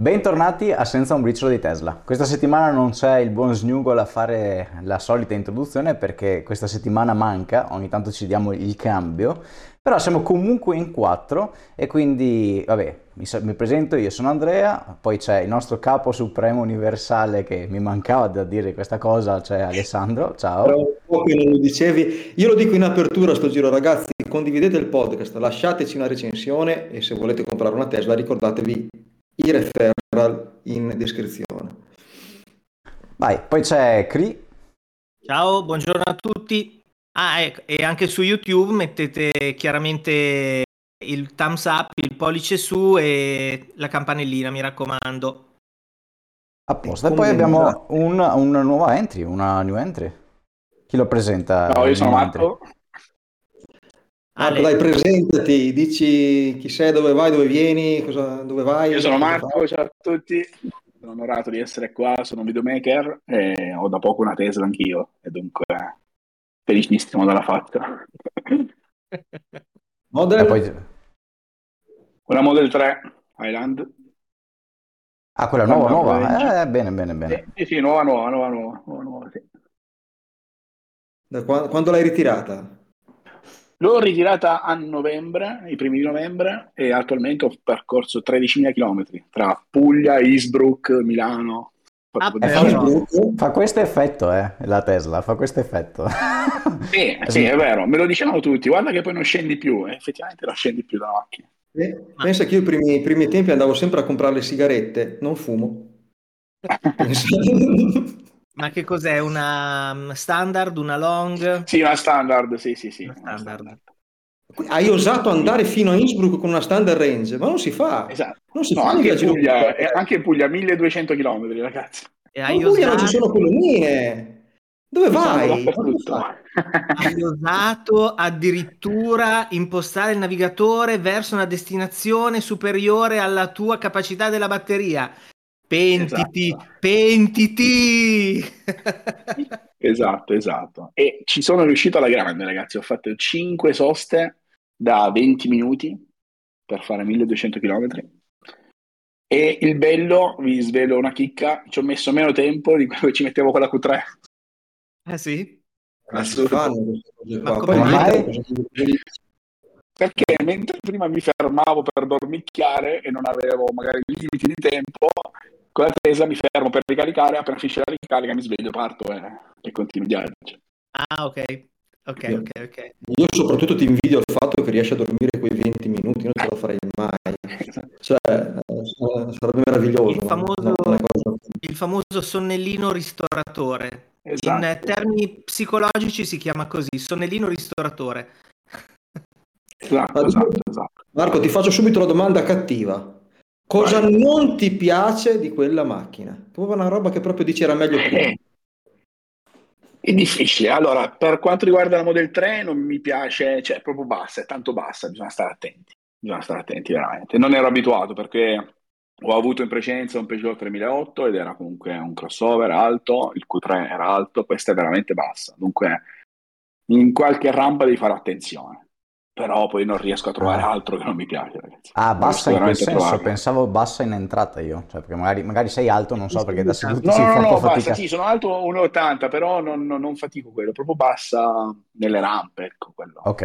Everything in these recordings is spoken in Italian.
Bentornati a Senza un briciolo di Tesla. Questa settimana non c'è il buon Snugol a fare la solita introduzione perché questa settimana manca, ogni tanto ci diamo il cambio, però siamo comunque in quattro e quindi, vabbè, mi, mi presento, io sono Andrea, poi c'è il nostro capo supremo universale che mi mancava da dire questa cosa, c'è Alessandro, ciao. Però un po' che non lo dicevi, io lo dico in apertura a sto giro ragazzi, condividete il podcast, lasciateci una recensione e se volete comprare una Tesla ricordatevi i referral in descrizione. Vai, poi c'è Cri. Ciao, buongiorno a tutti. Ah, ecco, e anche su YouTube mettete chiaramente il thumbs up, il pollice su e la campanellina, mi raccomando. Apposta. E poi abbiamo un, una nuova entry, una new entry. Chi lo presenta? Ciao, io sono Marco. Marco, dai, presentati, dici chi sei, dove vai, dove vieni, cosa, dove vai. Io sono Marco, ciao a tutti. Sono onorato di essere qua, sono un videomaker e ho da poco una Tesla anch'io e dunque felicissimo dalla fatta. Model? Poi... Una Model 3 Highland. Ah, quella nuova, nuova? Eh, bene, bene, bene. Sì, sì, nuova, nuova, nuova, nuova, nuova, nuova sì. Da quando, quando l'hai ritirata? L'ho ritirata a novembre, i primi di novembre, e attualmente ho percorso 13.000 km tra Puglia, Innsbruck, Milano. Ah, Eh, fa, fa questo effetto, eh, la Tesla, fa questo effetto. Sì, sì, è vero, me lo dicevano tutti, guarda che poi non scendi più, e effettivamente non scendi più dalla macchina. Eh, pensa che io i primi, i primi tempi andavo sempre a comprare le sigarette, non fumo. Ma che cos'è? Una mm, standard, una long? Sì, una standard, sì, sì, sì. Una standard. Hai osato andare fino a Innsbruck con una standard range, ma non si fa. Esatto. Non si No, fa anche, in. Puglia, eh, anche in Puglia 1200 km, ragazzi. E hai in Puglia non ci osato, sono colonnine. Dove vai? Hai osato addirittura impostare il navigatore verso una destinazione superiore alla tua capacità della batteria. Pentiti, Esatto. pentiti! Esatto, esatto. E ci sono riuscito alla grande, ragazzi. Ho fatto 5 soste da 20 minuti per fare 1200 km. E il bello, vi svelo una chicca, ci ho messo meno tempo di quello che ci mettevo con la Q3. Ah sì? Cose Ma come mai? Perché mentre prima mi fermavo per dormicchiare e non avevo magari limiti di tempo, con la Tesla mi fermo per ricaricare, appena finisce la ricarica mi sveglio, parto e, e continuo il viaggio. Ah, ok. Ok, ok, ok. Io soprattutto ti invidio il fatto che riesci a dormire quei 20 minuti, non ce la farei mai. Cioè, eh, sarebbe meraviglioso. Il famoso- Il famoso sonnellino ristoratore. Esatto. In termini psicologici si chiama così, sonnellino ristoratore. Esatto, esatto, esatto. Marco, ti faccio subito la domanda cattiva. Cosa Vai. non ti piace di quella macchina? Proprio una roba che proprio dici era meglio. Eh, È difficile. Allora, per quanto riguarda la Model 3, non mi piace, cioè è proprio bassa, è tanto bassa, bisogna stare attenti. Bisogna stare attenti veramente. Non ero abituato perché ho avuto in precedenza un Peugeot 3008 ed era comunque un crossover alto, il Q3 era alto, questa è veramente bassa. Dunque, in qualche rampa devi fare attenzione. Però poi non riesco a trovare Ah. altro che non mi piace, ragazzi. Ah, bassa in quel senso, trovarlo. pensavo bassa in entrata io, cioè perché magari, magari sei alto, non so, perché da seduti No, si no, fa no, un po' no, fatica. bassa, sì, sono alto 1,80, però non, non- non fatico quello, proprio bassa nelle rampe, ecco quello. Ok.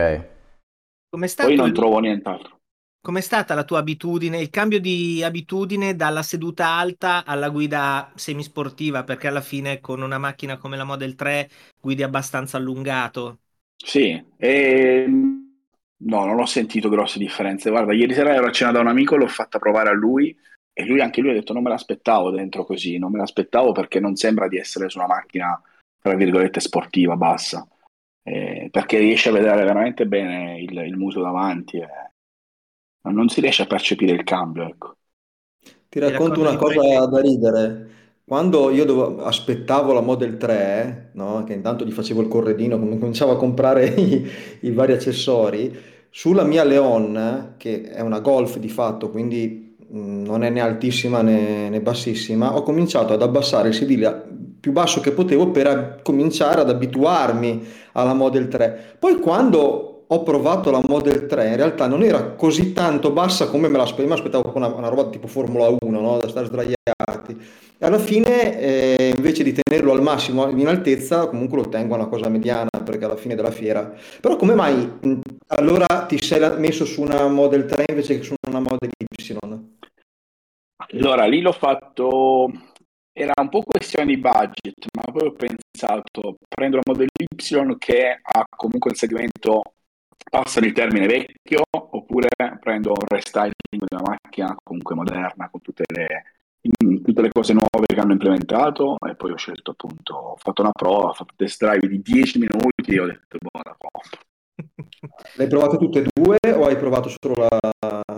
Com'è stato Poi non il- trovo nient'altro. Com'è stata la tua abitudine, il cambio di abitudine dalla seduta alta alla guida semisportiva? Perché alla fine con una macchina come la Model 3 guidi abbastanza allungato. Sì, e... no, non ho sentito grosse differenze. Guarda, ieri sera ero a cena da un amico, l'ho fatta provare a lui e lui anche lui ha detto non me l'aspettavo dentro così, non me l'aspettavo perché non sembra di essere su una macchina, tra virgolette, sportiva, bassa, Eh, perché riesce a vedere veramente bene il, il muso davanti e non si riesce a percepire il cambio, ecco. Ti racconto una cosa da ridere. Quando io dovevo- aspettavo la Model 3, no, che intanto gli facevo il corredino, cominciavo a comprare i, i vari accessori, sulla mia Leon, che è una Golf di fatto, quindi mh, non è né altissima né, né bassissima, ho cominciato ad abbassare il sedile più basso che potevo per a- cominciare ad abituarmi alla Model 3. Poi quando ho provato la Model 3, in realtà non era così tanto bassa come me l'aspettavo, mi aspettavo una, una roba tipo Formula 1, no? Da stare E alla fine, eh, invece di tenerlo al massimo in altezza, comunque lo tengo a una cosa mediana, perché alla fine della fiera. Però come mai allora ti sei messo su una Model 3 invece che su una Model Y? Allora, lì l'ho fatto, era un po' questione di budget, ma poi ho pensato, prendo la Model Y che ha comunque un segmento, passano il termine vecchio, oppure prendo un restyling di una macchina comunque moderna, con tutte le, tutte le cose nuove che hanno implementato, e poi ho scelto appunto, ho fatto una prova, ho fatto test drive di 10 minuti e ho detto, buona, compro. Le hai provate tutte e due o hai provato solo la...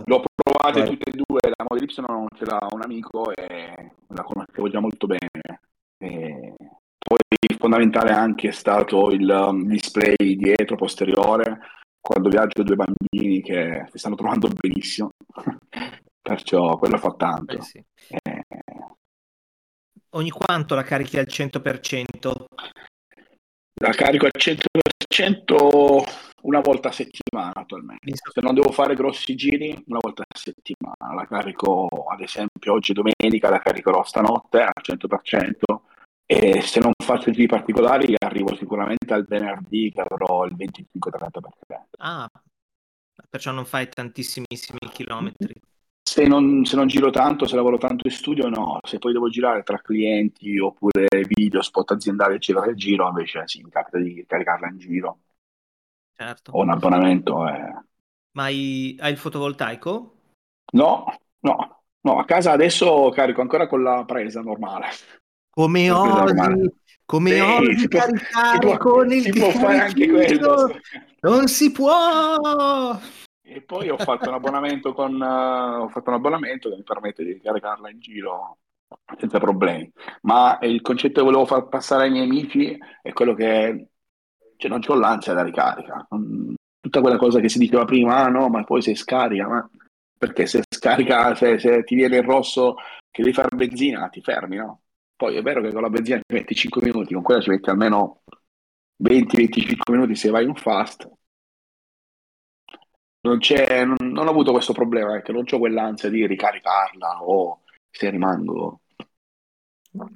L'ho provate Vai. tutte e due, la Model Y non ce l'ha un amico e la conoscevo già molto bene. E poi fondamentale anche è stato il um, display dietro, posteriore, quando viaggio due bambini che si stanno trovando benissimo. Perciò quello fa tanto. Eh sì. eh... Ogni quanto la carichi al 100%? La carico al 100% una volta a settimana attualmente. Se non devo fare grossi giri, una volta a settimana. La carico, ad esempio, oggi domenica, la caricherò stanotte al 100%. E se non faccio giri particolari, arrivo sicuramente al venerdì che avrò il 25-30%. Ah, perciò non fai tantissimissimi chilometri. Se non, se non, giro tanto, se lavoro tanto in studio, no. Se poi devo girare tra clienti oppure video, spot aziendali, eccetera, il giro, invece sì, mi capita di caricarla in giro. Certo. Ho un abbonamento. Eh. Ma hai, hai il fotovoltaico? No, no, no. A casa adesso carico ancora con la presa normale. Come oggi, come sì, oggi caricare può, con il si può fare anche quello. Non si può! E poi ho fatto un abbonamento con uh, ho fatto un abbonamento che mi permette di caricarla in giro senza problemi. Ma il concetto che volevo far passare ai miei amici è quello che cioè, non c'ho l'ansia da ricarica. Tutta quella cosa che si diceva prima, ah no, ma poi se scarica, ma perché se scarica, se, se ti viene il rosso che devi fare benzina, ti fermi, no? Poi è vero che con la benzina ci metti 5 minuti, con quella ci metti almeno 20-25 minuti se vai in fast non, c'è, non, non ho avuto questo problema, perché non ho quell'ansia di ricaricarla o se rimango.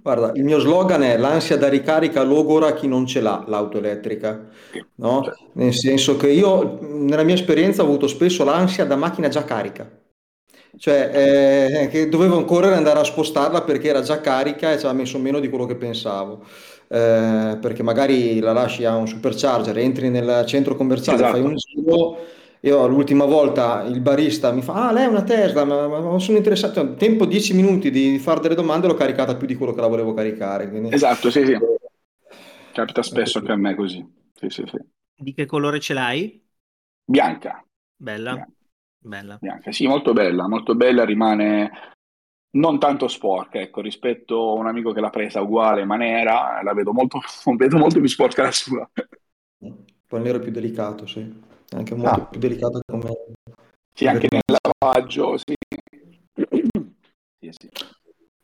Guarda, il mio slogan è l'ansia da ricarica logora chi non ce l'ha l'auto elettrica, no? Cioè. Nel senso che io nella mia esperienza ho avuto spesso l'ansia da macchina già carica, cioè eh, che dovevo correre e andare a spostarla perché era già carica e ci aveva messo meno di quello che pensavo. Eh, perché magari la lasci a un supercharger, entri nel centro commerciale, esatto. fai un giro io l'ultima volta il barista mi fa, ah lei è una Tesla, ma, ma sono interessato, tempo 10 minuti di fare delle domande l'ho caricata più di quello che la volevo caricare. Quindi... Esatto, sì, sì. Capita spesso anche a me così. Sì, sì, sì. Di che colore ce l'hai? Bianca. Bella. Bianca. Bella. Bianca, sì, molto bella, molto bella, rimane non tanto sporca, ecco, rispetto a un amico che l'ha presa uguale ma nera, la vedo molto, vedo molto più sporca la sua. Un po' il nero più delicato, sì anche molto ah. più delicata come... Sì, anche nel lavaggio, sì. sì, sì.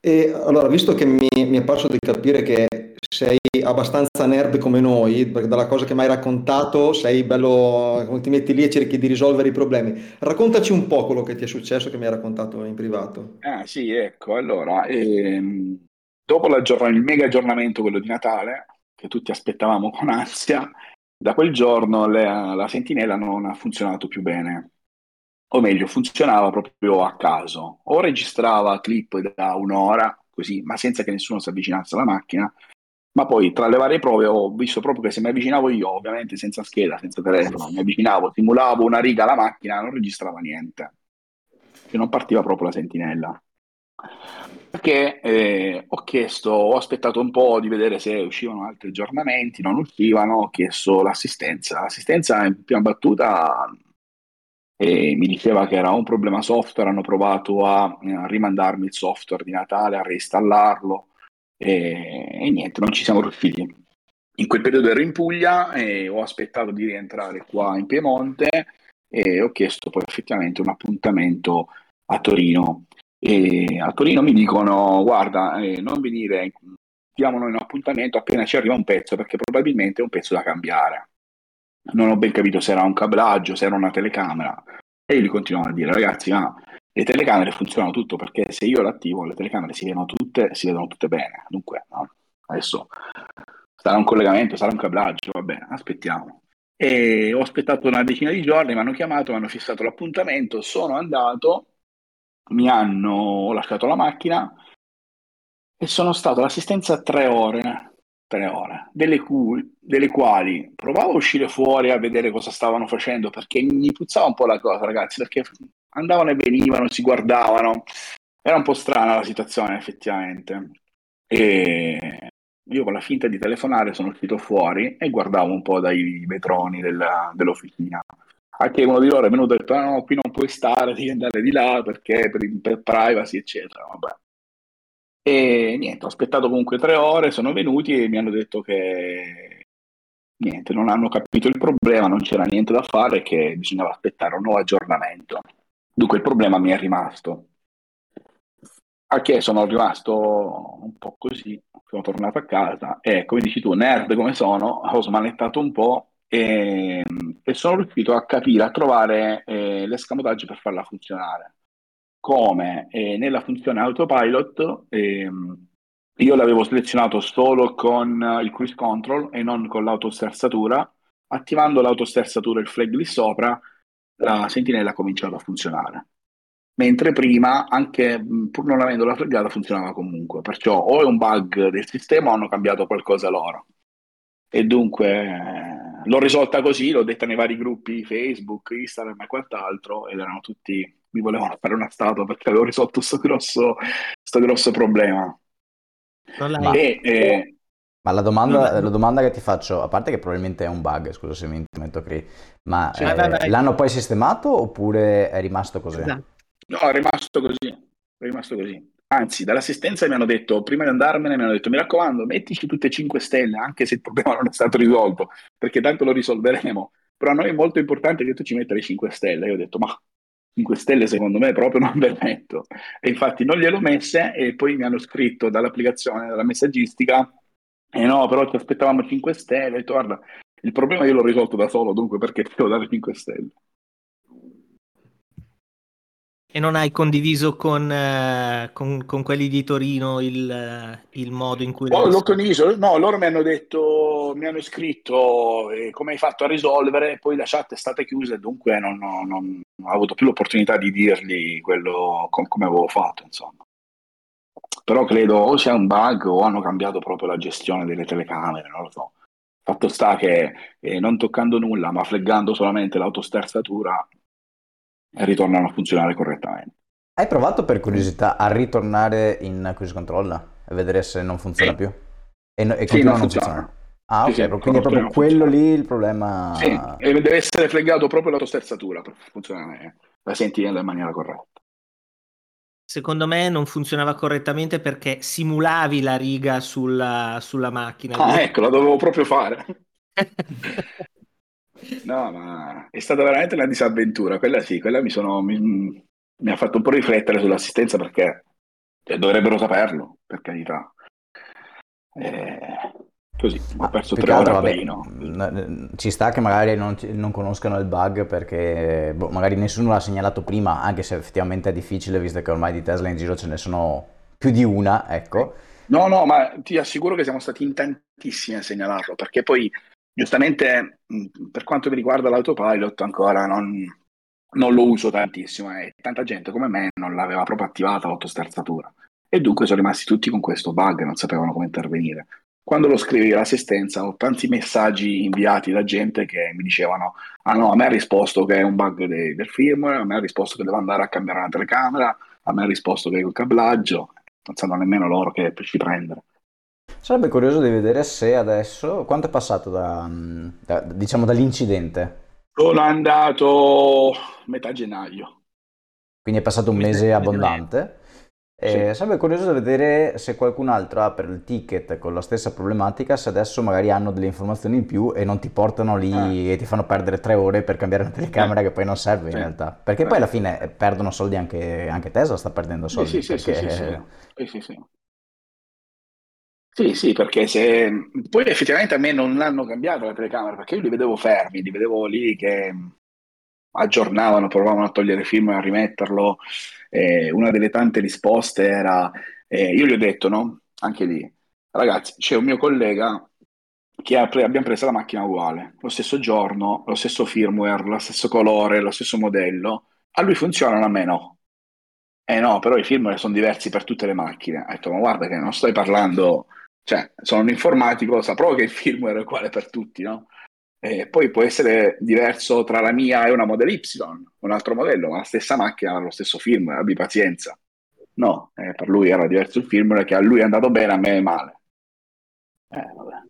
E allora, visto che mi, mi, è parso di capire che sei abbastanza nerd come noi, perché dalla cosa che mi hai raccontato sei bello, ti metti lì e cerchi di risolvere i problemi. Raccontaci un po' quello che ti è successo, che mi hai raccontato in privato. Ah sì, ecco, allora, ehm, dopo il mega aggiornamento, quello di Natale, che tutti aspettavamo con ansia, da quel giorno la, la sentinella non ha funzionato più bene, o meglio, funzionava proprio a caso. O registrava clip da un'ora, così, ma senza che nessuno si avvicinasse alla macchina, ma poi tra le varie prove ho visto proprio che se mi avvicinavo io, ovviamente senza scheda, senza telefono, mi avvicinavo, simulavo una riga alla macchina, non registrava niente. E non partiva proprio la sentinella perché eh, ho chiesto, ho aspettato un po' di vedere se uscivano altri aggiornamenti, non uscivano, ho chiesto l'assistenza. L'assistenza in prima battuta eh, mi diceva che era un problema software, hanno provato a, a eh, rimandarmi il software di Natale, a reinstallarlo e, e, niente, non ci siamo riusciti. In quel periodo ero in Puglia e ho aspettato di rientrare qua in Piemonte e ho chiesto poi effettivamente un appuntamento a Torino. E a Torino mi dicono: Guarda, eh, non venire, diamo noi un appuntamento appena ci arriva un pezzo, perché probabilmente è un pezzo da cambiare. non ho ben capito se era un cablaggio, se era una telecamera. E io gli continuavo a dire, ragazzi, ma le telecamere funzionano tutto perché se io l'attivo, le telecamere si vedono tutte, si vedono tutte bene. Dunque, no? adesso sarà un collegamento, sarà un cablaggio, va bene, aspettiamo. E ho aspettato una decina di giorni, mi hanno chiamato, mi hanno fissato l'appuntamento, sono andato, mi hanno lasciato la macchina e sono stato all'assistenza tre ore, tre ore, delle, cui, delle quali provavo a uscire fuori a vedere cosa stavano facendo perché mi puzzava un po' la cosa, ragazzi, perché andavano e venivano, si guardavano, era un po' strana la situazione effettivamente. E io con la finta di telefonare sono uscito fuori e guardavo un po' dai vetroni della, dell'officina. Anche uno di loro è venuto e ha detto: ah, No, qui non puoi stare, devi andare di là perché per, per privacy, eccetera. Vabbè. E niente, ho aspettato comunque tre ore, sono venuti e mi hanno detto che niente, non hanno capito il problema, non c'era niente da fare, che bisognava aspettare un nuovo aggiornamento. Dunque il problema mi è rimasto. A che sono rimasto un po' così, sono tornato a casa e come dici tu, nerd come sono, ho smanettato un po' e, e sono riuscito a capire, a trovare eh, l'escamotaggio per farla funzionare come eh, nella funzione autopilot ehm, io l'avevo selezionato solo con il cruise control e non con l'autosterzatura. Attivando l'autosterzatura e il flag lì sopra, la sentinella ha cominciato a funzionare. Mentre prima, anche pur non avendo la flaggata, funzionava comunque. Perciò o è un bug del sistema o hanno cambiato qualcosa loro. E dunque l'ho risolta così, l'ho detta nei vari gruppi Facebook, Instagram e quant'altro, ed erano tutti mi volevano fare una statua perché avevo risolto questo grosso, grosso problema. Ma, e, eh, ma la, domanda, la, domanda, che ti faccio, a parte che probabilmente è un bug, scusa se mi metto qui, ma sì, eh, vai, vai. l'hanno poi sistemato oppure è rimasto così? Esatto. No, è rimasto così, è rimasto così. Anzi, dall'assistenza mi hanno detto, prima di andarmene, mi hanno detto, mi raccomando, mettici tutte 5 stelle, anche se il problema non è stato risolto, perché tanto lo risolveremo. Però a noi è molto importante che tu ci metta le 5 stelle. Io ho detto, ma 5 stelle secondo me proprio non ve metto. E infatti non gliel'ho messe e poi mi hanno scritto dall'applicazione, dalla messaggistica, e eh no, però ci aspettavamo 5 stelle. Ho detto, guarda, il problema io l'ho risolto da solo, dunque perché ti devo dare 5 stelle? E non hai condiviso con, eh, con, con quelli di Torino il, eh, il modo in cui... Oh, l'ho condiviso, no, loro mi hanno detto, mi hanno scritto eh, come hai fatto a risolvere, poi la chat è stata chiusa e dunque non, non, non ho avuto più l'opportunità di dirgli quello com- come avevo fatto, insomma. Però credo o sia un bug o hanno cambiato proprio la gestione delle telecamere, non lo so. Fatto sta che eh, non toccando nulla, ma fleggando solamente l'autosterzatura, ritornano a funzionare correttamente. Hai provato per curiosità a ritornare in cruise control e vedere se non funziona sì. più? E, no, e sì, a non funzionare? Ah, sì, ok, quindi è proprio quello lì il problema. Sì, e deve essere flegato proprio l'autosterzatura per funzionare la sentinella in maniera corretta. Secondo me non funzionava correttamente perché simulavi la riga sulla, sulla macchina. Ah, ecco, la dovevo proprio fare. No, ma è stata veramente una disavventura. Quella sì, quella mi, sono, mi, mi ha fatto un po' riflettere sull'assistenza perché cioè, dovrebbero saperlo, per carità. Eh, così, ho perso tre ore vabbè, no. Ci sta che magari non, non conoscano il bug perché boh, magari nessuno l'ha segnalato prima, anche se effettivamente è difficile, visto che ormai di Tesla in giro ce ne sono più di una, ecco. No, no, ma ti assicuro che siamo stati in tantissimi a segnalarlo, perché poi Giustamente, per quanto mi riguarda l'autopilot, ancora non, non lo uso tantissimo e tanta gente come me non l'aveva proprio attivata l'autosterzatura e dunque sono rimasti tutti con questo bug, non sapevano come intervenire. Quando lo scrivi all'assistenza ho tanti messaggi inviati da gente che mi dicevano ah no, a me ha risposto che è un bug de- del firmware, a me ha risposto che devo andare a cambiare la telecamera, a me ha risposto che è un cablaggio, non sanno nemmeno loro che ci prendere. Sarebbe curioso di vedere se adesso, quanto è passato da, da, diciamo dall'incidente? Sono andato metà gennaio. Quindi è passato un mese abbondante. Sì. sarebbe curioso di vedere se qualcun altro ha per il ticket con la stessa problematica, se adesso magari hanno delle informazioni in più e non ti portano lì ah. e ti fanno perdere tre ore per cambiare una telecamera eh. che poi non serve sì. in realtà. Perché eh. poi alla fine perdono soldi anche, anche Tesla sta perdendo soldi. Sì, sì, perché... sì, sì, sì. Sì, sì perché se... Poi effettivamente a me non l'hanno cambiato la telecamera, perché io li vedevo fermi, li vedevo lì che aggiornavano, provavano a togliere il film e a rimetterlo. Eh, una delle tante risposte era... Eh, io gli ho detto, no? Anche lì, ragazzi, c'è un mio collega che ha pre- abbiamo preso la macchina uguale, lo stesso giorno, lo stesso firmware, lo stesso colore, lo stesso modello. A lui funzionano, a me no. Eh no, però i firmware sono diversi per tutte le macchine. Ho detto, ma guarda che non stai parlando cioè, sono un informatico, saprò che il firmware è uguale per tutti, no? E poi può essere diverso tra la mia e una Model Y, un altro modello, ma la stessa macchina ha lo stesso firmware, abbi pazienza. No, eh, per lui era diverso il firmware, che a lui è andato bene, a me è male. Eh, vabbè.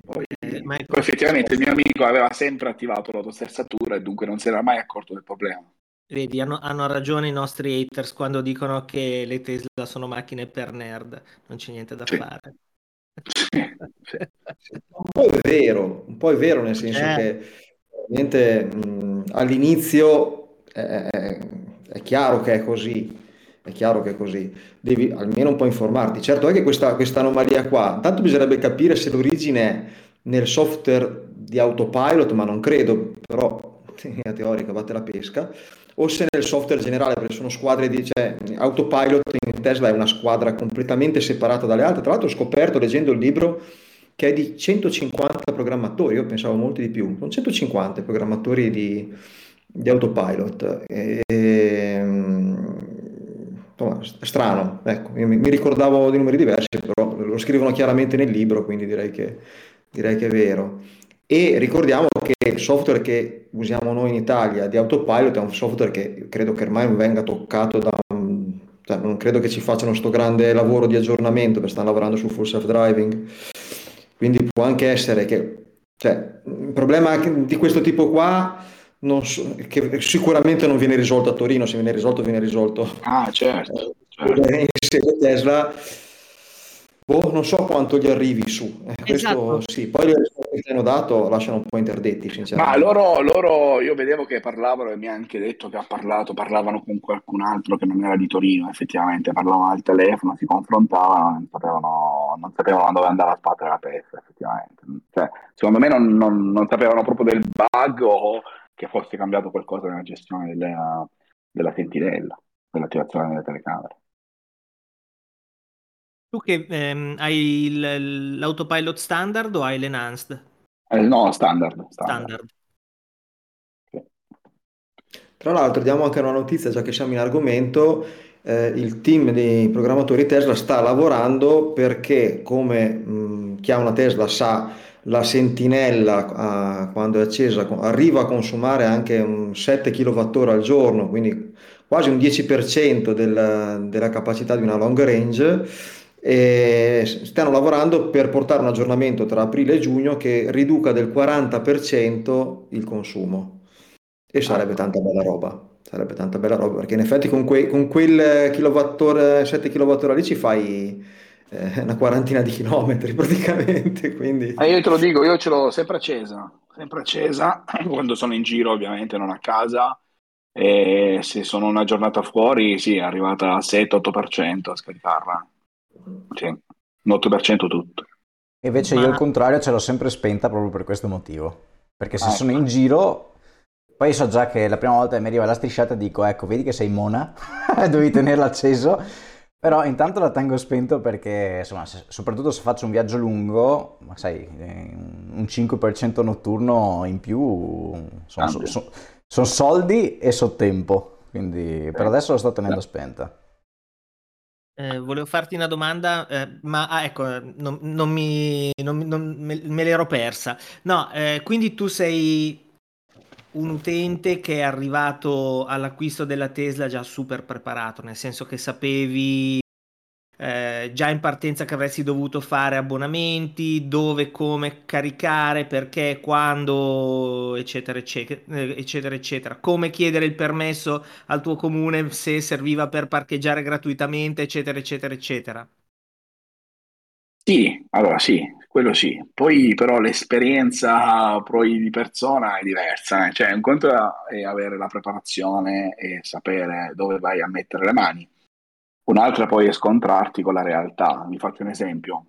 Poi, eh, poi effettivamente il mio amico aveva sempre attivato l'autosterzatura e dunque non si era mai accorto del problema. Vedi, hanno, hanno, ragione i nostri haters quando dicono che le Tesla sono macchine per nerd, non c'è niente da sì. fare. un po' è vero, un po' è vero nel senso eh. che ovviamente mh, all'inizio è, è, chiaro che è così, è chiaro che è così, devi almeno un po' informarti. Certo è che questa, anomalia qua, tanto bisognerebbe capire se l'origine è nel software di autopilot, ma non credo, però in linea teorica batte la pesca, o se nel software generale, perché sono squadre di cioè, autopilot in Tesla è una squadra completamente separata dalle altre. Tra l'altro ho scoperto leggendo il libro che è di 150 programmatori, io pensavo molti di più, sono 150 programmatori di, di autopilot. E, insomma, strano, ecco, mi, mi, ricordavo di numeri diversi, però lo scrivono chiaramente nel libro, quindi direi che, direi che è vero. E ricordiamo che il software che usiamo noi in Italia di autopilot è un software che credo che ormai non venga toccato da... Cioè, non credo che ci facciano questo grande lavoro di aggiornamento perché stanno lavorando su full self driving. Quindi può anche essere che... Cioè, il problema di questo tipo qua so, che sicuramente non viene risolto a Torino, se viene risolto viene risolto ah, certo, certo. in Tesla Boh, non so quanto gli arrivi su, eh, esatto. questo sì, poi le risposte che hanno dato lasciano un po' interdetti, sinceramente. Ma loro, loro, io vedevo che parlavano e mi ha anche detto che ha parlato, parlavano con qualcun altro che non era di Torino, effettivamente, parlavano al telefono, si confrontavano, non sapevano, non sapevano dove andare a sbattere la testa, effettivamente. Cioè, secondo me non, non, non, sapevano proprio del bug o che fosse cambiato qualcosa nella gestione della, della sentinella, dell'attivazione delle telecamere. Tu che ehm, hai il- l'autopilot standard o hai l'enhanced? Eh, no, standard. Standard. Tra l'altro diamo anche una notizia, già che siamo in argomento, eh, il team di programmatori Tesla sta lavorando perché, come mh, chi ha una Tesla sa, la sentinella, eh, quando è accesa, arriva a consumare anche un 7 kWh al giorno, quindi quasi un 10% del- della capacità di una long range stanno lavorando per portare un aggiornamento tra aprile e giugno che riduca del 40% il consumo. E sarebbe tanta bella roba sarebbe tanta bella roba perché in effetti con, que- con quel kilowattora 7 kWh lì ci fai eh, una quarantina di chilometri praticamente quindi eh, io te lo dico io ce l'ho sempre accesa sempre accesa quando sono in giro ovviamente non a casa e se sono una giornata fuori sì è arrivata al 7-8% a scaricarla sì, un 8% tutto. Invece Ma... io al contrario ce l'ho sempre spenta proprio per questo motivo. Perché se ah, sono in giro, poi so già che la prima volta che mi arriva la strisciata dico, ecco, vedi che sei mona, devi tenerlo acceso. Però intanto la tengo spento perché, insomma, se, soprattutto se faccio un viaggio lungo, ma sai, eh, un 5% notturno in più sono, ah, so, so, soldi e so tempo. Quindi per adesso lo sto tenendo spenta. Eh, volevo farti una domanda, eh, ma ah, ecco, non, non mi, non, non, me, me l'ero persa. No, eh, quindi tu sei un utente che è arrivato all'acquisto della Tesla già super preparato, nel senso che sapevi eh, già in partenza che avresti dovuto fare abbonamenti, dove, come caricare, perché, quando, eccetera, eccetera, eh, eccetera, eccetera. Come chiedere il permesso al tuo comune se serviva per parcheggiare gratuitamente, eccetera, eccetera, eccetera. Sì, allora sì, quello sì. Poi però l'esperienza poi di persona è diversa, eh. cioè un conto è avere la preparazione e sapere dove vai a mettere le mani Un'altra poi è scontrarti con la realtà. Vi faccio un esempio.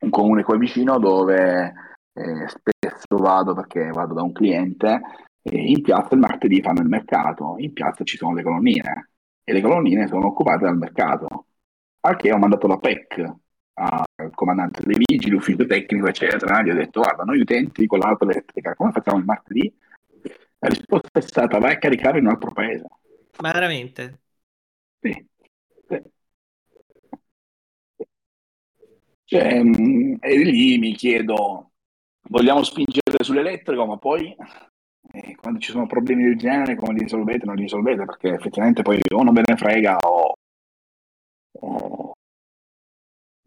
Un comune qua vicino dove eh, spesso vado perché vado da un cliente e in piazza il martedì fanno il mercato, in piazza ci sono le colonnine e le colonnine sono occupate dal mercato. Al che ho mandato la PEC al comandante dei vigili, ufficio tecnico, eccetera. Gli ho detto, guarda, noi utenti con l'auto elettrica, come facciamo il martedì? La risposta è stata, vai a caricare in un altro paese. Ma veramente? Sì. sì. Cioè, mm, e lì mi chiedo, vogliamo spingere sull'elettrico, ma poi eh, quando ci sono problemi del genere, come li risolvete? Non li risolvete perché effettivamente poi o non ve ne frega o, o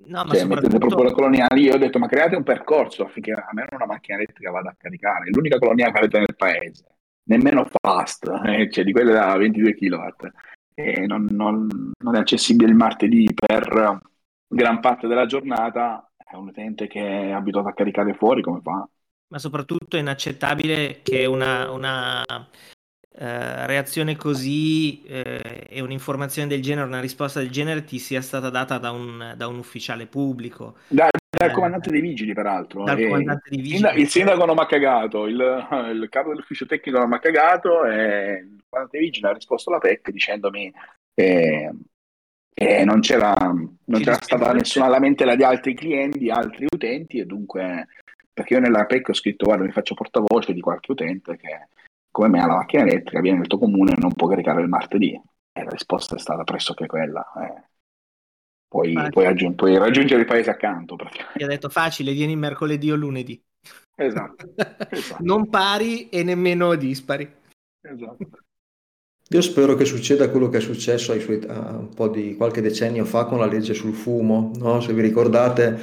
No, ma cioè, soprattutto... mettete proprio la colonia lì, ho detto ma create un percorso affinché a me una macchina elettrica vada a caricare, l'unica colonia che avete nel paese, nemmeno fast, eh, cioè di quelle da 22 kW, e non, non, non, è accessibile il martedì per gran parte della giornata, è un utente che è abituato a caricare fuori, come fa? Ma soprattutto è inaccettabile che una, una eh, reazione così eh, e un'informazione del genere, una risposta del genere ti sia stata data da un, da un ufficiale pubblico. Da, dal eh, comandante dei vigili, peraltro. Dal comandante dei vigili. Il sindaco non mi ha cagato, il, il, capo dell'ufficio tecnico non mi ha cagato e il comandante dei vigili ha risposto alla PEC dicendomi che, che non c'era, non c'era stata nessuna lamentela di altri clienti, altri utenti e dunque perché io nella PEC ho scritto guarda mi faccio portavoce di qualche utente che come me la macchina elettrica viene nel tuo comune e non può caricare il martedì. E la risposta è stata pressoché quella. Eh. Puoi, puoi, aggiung- puoi, raggiungere il paese accanto. Ti ha detto facile, vieni mercoledì o lunedì. Esatto. esatto. non pari e nemmeno dispari. Esatto. Io spero che succeda quello che è successo suoi, un po' di qualche decennio fa con la legge sul fumo. No? Se vi ricordate,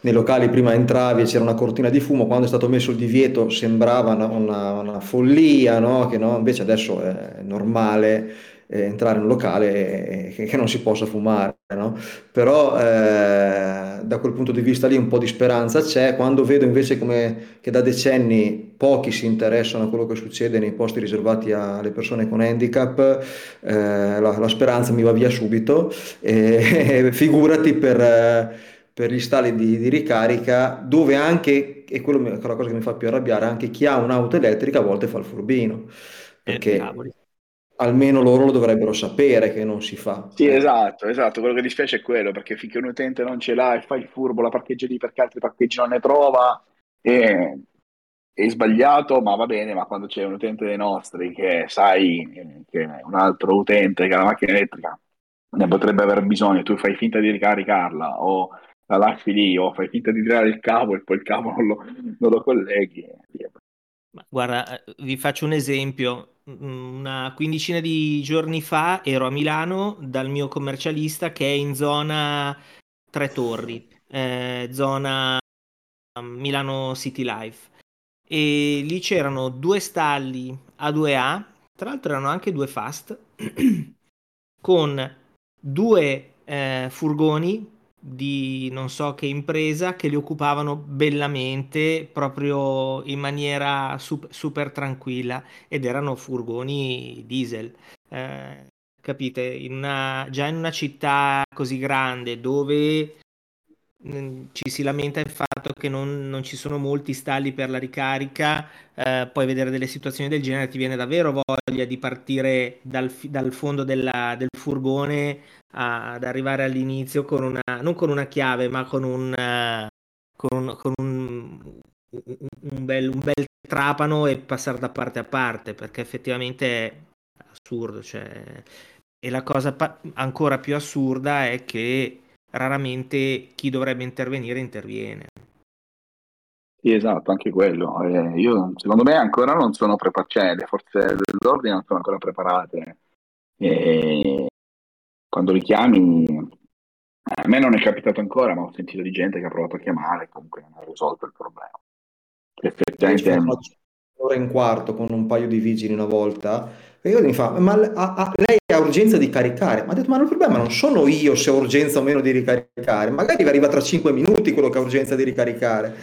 nei locali prima entravi e c'era una cortina di fumo, quando è stato messo il divieto sembrava una, una, una follia, no? Che, no? invece adesso è normale eh, entrare in un locale e, che non si possa fumare. No? Però eh, da quel punto di vista lì un po' di speranza c'è, quando vedo invece come, che da decenni pochi si interessano a quello che succede nei posti riservati alle persone con handicap, eh, la, la, speranza mi va via subito. E figurati per per gli stalli di, di, ricarica dove anche, e quello è la cosa che mi fa più arrabbiare, anche chi ha un'auto elettrica a volte fa il furbino, perché eh, almeno loro lo dovrebbero sapere che non si fa. Sì, esatto, esatto, quello che dispiace è quello, perché finché un utente non ce l'ha e fa il furbo, la parcheggia lì perché altri parcheggi non ne trova, e è sbagliato, ma va bene, ma quando c'è un utente dei nostri che sai che un altro utente che ha la macchina elettrica ne potrebbe aver bisogno, tu fai finta di ricaricarla o la lasci lì o fai finta di tirare il cavo e poi il cavo non lo, non lo colleghi. Ma guarda, eh, vi faccio un esempio. Mm, una quindicina di giorni fa ero a Milano dal mio commercialista che è in zona Tre Torri, eh, zona mm, Milano City Life. E lì c'erano due stalli A2A, tra l'altro erano anche due fast, con due eh, furgoni di non so che impresa che li occupavano bellamente proprio in maniera super, super tranquilla ed erano furgoni diesel. Eh, capite? In una, già in una città così grande dove ci si lamenta il fatto che non, non, ci sono molti stalli per la ricarica, eh, poi vedere delle situazioni del genere ti viene davvero voglia di partire dal, dal fondo della, del furgone ad arrivare all'inizio con una, non con una chiave, ma con un, uh, con con un, un, bel, un bel trapano e passare da parte a parte, perché effettivamente è assurdo. Cioè... E la cosa pa- ancora più assurda è che raramente chi dovrebbe intervenire interviene. Sì, esatto, anche quello. Eh, io, secondo me ancora non sono preparate, cioè le forze dell'ordine non sono ancora preparate. E quando li chiami, a me non è capitato ancora, ma ho sentito di gente che ha provato a chiamare e comunque non ha risolto il problema. Effettivamente... Un'ora e un quarto con un paio di vigili una volta, e io mi fa, ma a, a, lei ha urgenza di caricare? Ma ha detto, ma il problema non sono io se ho urgenza o meno di ricaricare, magari arriva tra cinque minuti quello che ha urgenza di ricaricare.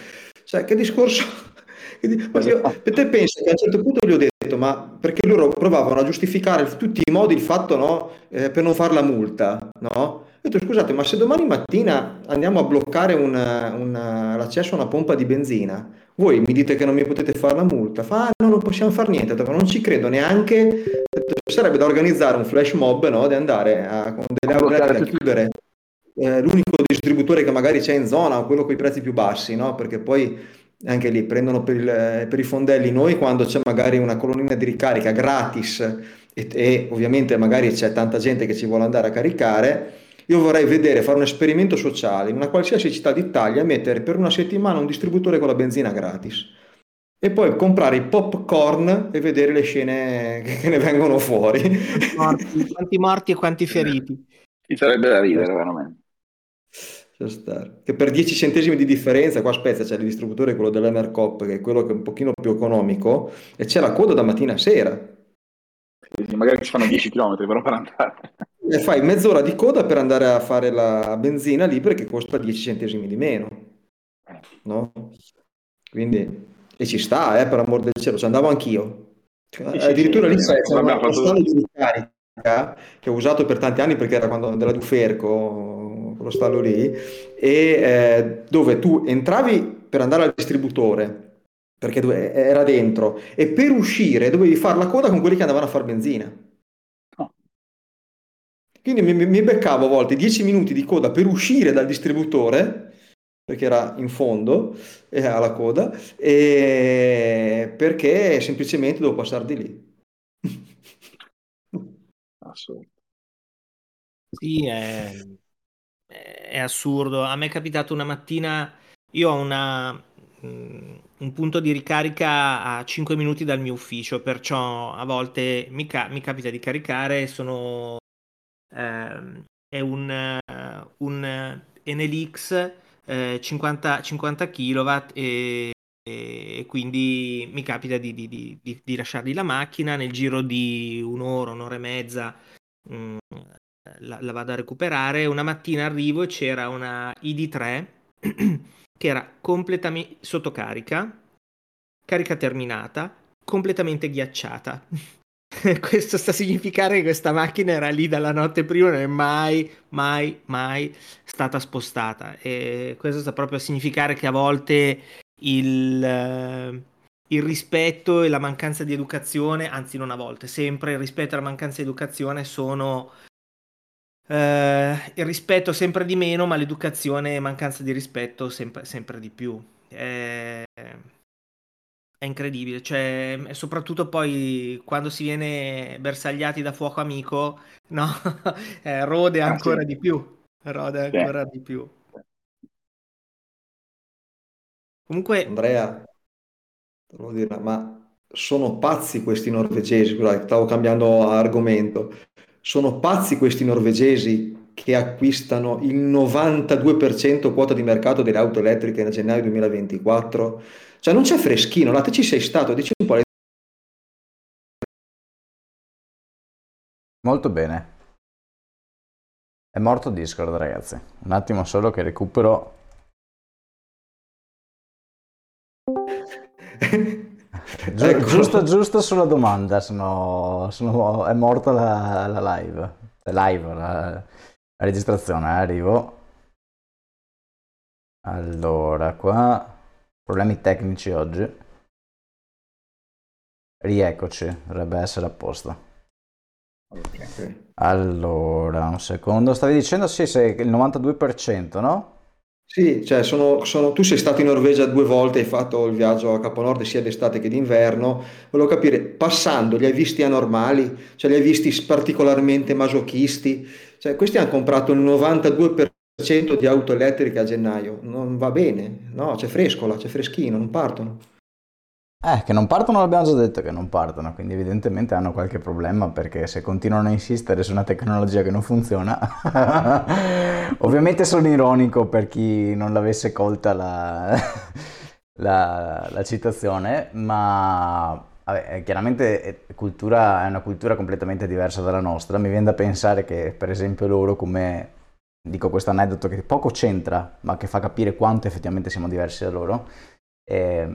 Cioè, che discorso io, te pensi che a un certo punto gli ho detto, ma perché loro provavano a giustificare in tutti i modi il fatto no, eh, per non fare la multa, no? Ho detto, scusate, ma se domani mattina andiamo a bloccare una, una, l'accesso a una pompa di benzina, voi mi dite che non mi potete fare la multa? Fa, ah, no, non possiamo fare niente, non ci credo neanche, sarebbe da organizzare un flash mob, no, di andare a, con delle aule a chiudere eh, l'unico distributore che magari c'è in zona o quello con i prezzi più bassi, no? Perché poi anche lì prendono per, il, per, i fondelli noi quando c'è magari una colonnina di ricarica gratis e, e, ovviamente magari c'è tanta gente che ci vuole andare a caricare. Io vorrei vedere, fare un esperimento sociale in una qualsiasi città d'Italia, mettere per una settimana un distributore con la benzina gratis e poi comprare i popcorn e vedere le scene che ne vengono fuori. Morti, quanti morti e quanti feriti. Ci sarebbe da ridere veramente. Che per 10 centesimi di differenza, qua aspetta, c'è il distributore, quello dell'Emercop, che è quello che è un pochino più economico, e c'è la coda da mattina a sera. Sì, magari ci fanno 10 km però per andare. E fai mezz'ora di coda per andare a fare la benzina lì perché costa 10 centesimi di meno. No? Quindi, e ci sta, eh, per amor del cielo, ci andavo anch'io. Sì, Addirittura sì, lì sì, c'è una fatto... di ricarica che ho usato per tanti anni perché era quando della Duferco, quello stallo lì, e eh, dove tu entravi per andare al distributore, perché era dentro, e per uscire dovevi fare la coda con quelli che andavano a fare benzina. Quindi mi, mi, beccavo a volte 10 minuti di coda per uscire dal distributore, perché era in fondo eh, alla coda, e perché semplicemente dovevo passare di lì. Assolutamente. Sì, è, è assurdo. A me è capitato una mattina, io ho una, mm, un punto di ricarica a 5 minuti dal mio ufficio, perciò a volte mi, ca- mi capita di caricare, sono, eh, è un, uh, un NLX eh, 50, 50 kW e, e, quindi mi capita di, di, di, di, lasciargli la macchina nel giro di un'ora, un'ora e mezza. Mh, mm, la, la vado a recuperare. Una mattina arrivo e c'era una ID3 che era completamente sotto carica, carica terminata, completamente ghiacciata. Questo sta a significare che questa macchina era lì dalla notte prima non è mai, mai, mai stata spostata. E questo sta proprio a significare che a volte il, eh, il rispetto e la mancanza di educazione, anzi non a volte, sempre il rispetto e la mancanza di educazione sono eh, il rispetto sempre di meno, ma l'educazione e mancanza di rispetto sempre, sempre di più. È, è incredibile, cioè, soprattutto poi quando si viene bersagliati da fuoco amico, no? eh, rode ancora ah, sì. di più. Rode ancora sì. di più. Comunque... Andrea, devo dire, ma sono pazzi questi norvegesi, stavo cambiando argomento sono pazzi questi norvegesi che acquistano il 92% quota di mercato delle auto elettriche nel gennaio 2024. Cioè non c'è freschino, là te ci sei stato, dici un po'. Le... Molto bene. È morto Discord, ragazzi. Un attimo solo che recupero. Gi- ecco. giusto, giusto sulla domanda, sono, sono, è morta la, la live, la live, la, la registrazione, eh, arrivo. Allora, qua problemi tecnici oggi. Rieccoci, dovrebbe essere a posto. Okay. Allora, un secondo, stavi dicendo sì, sei il 92%, no? Sì, cioè sono, sono- tu sei stato in Norvegia due volte, hai fatto il viaggio a Capo Nord sia d'estate che d'inverno. Volevo capire, passando, li hai visti anormali? Cioè li hai visti particolarmente masochisti? Cioè, questi hanno comprato il 92% di auto elettriche a gennaio. Non va bene, no? C'è frescola, c'è freschino, non partono. Eh, che non partono l'abbiamo già detto che non partono, quindi evidentemente hanno qualche problema perché se continuano a insistere su una tecnologia che non funziona, ovviamente sono ironico per chi non l'avesse colta la, la, la citazione, ma vabbè, chiaramente cultura, è una cultura completamente diversa dalla nostra, mi viene da pensare che per esempio loro come, dico questo aneddoto che poco c'entra, ma che fa capire quanto effettivamente siamo diversi da loro, eh,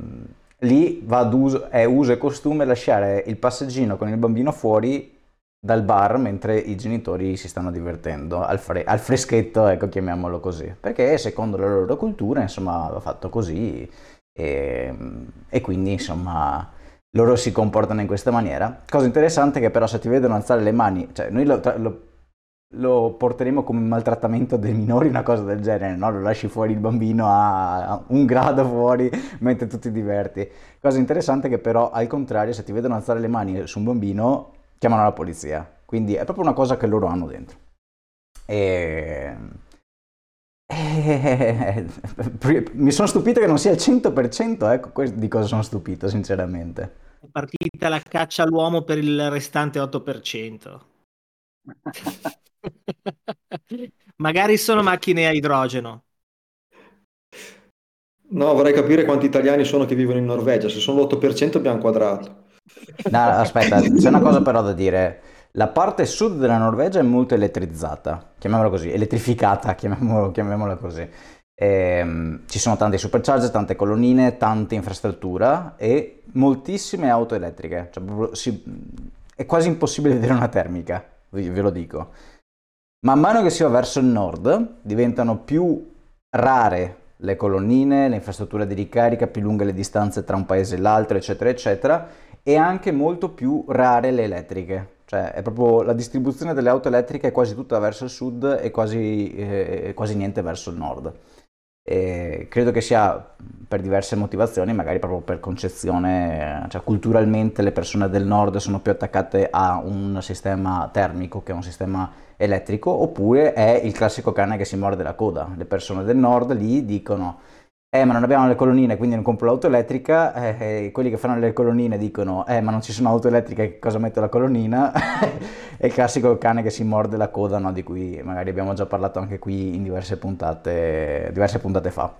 lì va ad uso, è uso e costume lasciare il passeggino con il bambino fuori dal bar mentre i genitori si stanno divertendo, al, fre- al freschetto, ecco, chiamiamolo così. Perché secondo la loro cultura, insomma, va fatto così e, e quindi, insomma, loro si comportano in questa maniera. Cosa interessante è che però se ti vedono alzare le mani, cioè noi lo, lo, lo porteremo come maltrattamento dei minori, una cosa del genere, no? Lo lasci fuori il bambino a un grado fuori mentre tu ti diverti. Cosa interessante è che però al contrario se ti vedono alzare le mani su un bambino chiamano la polizia. Quindi è proprio una cosa che loro hanno dentro. E... E... Mi sono stupito che non sia il 100%, ecco di cosa sono stupito, sinceramente. È partita la caccia all'uomo per il restante 8%. Magari sono macchine a idrogeno. No, vorrei capire quanti italiani sono che vivono in Norvegia. Se sono l'8% abbiamo quadrato. No, aspetta, c'è una cosa però da dire. La parte sud della Norvegia è molto elettrizzata, chiamiamola così, elettrificata, chiamiamola così. E, ci sono tanti supercharger, tante colonnine, tanta infrastruttura e moltissime auto elettriche. Cioè, si, è quasi impossibile vedere una termica, ve lo dico. Man mano che si va verso il nord diventano più rare le colonnine, le infrastrutture di ricarica, più lunghe le distanze tra un paese e l'altro, eccetera, eccetera e anche molto più rare le elettriche. Cioè, è proprio la distribuzione delle auto elettriche è quasi tutta verso il sud e quasi, eh, quasi niente verso il nord. E credo che sia per diverse motivazioni, magari proprio per concezione, cioè culturalmente le persone del nord sono più attaccate a un sistema termico che a un sistema elettrico, oppure è il classico cane che si morde la coda. Le persone del nord lì dicono eh ma non abbiamo le colonnine quindi non compro l'auto elettrica, eh, eh, quelli che fanno le colonnine dicono eh ma non ci sono auto elettriche, che cosa metto la colonnina? è il classico cane che si morde la coda, no? di cui magari abbiamo già parlato anche qui in diverse puntate, diverse puntate fa.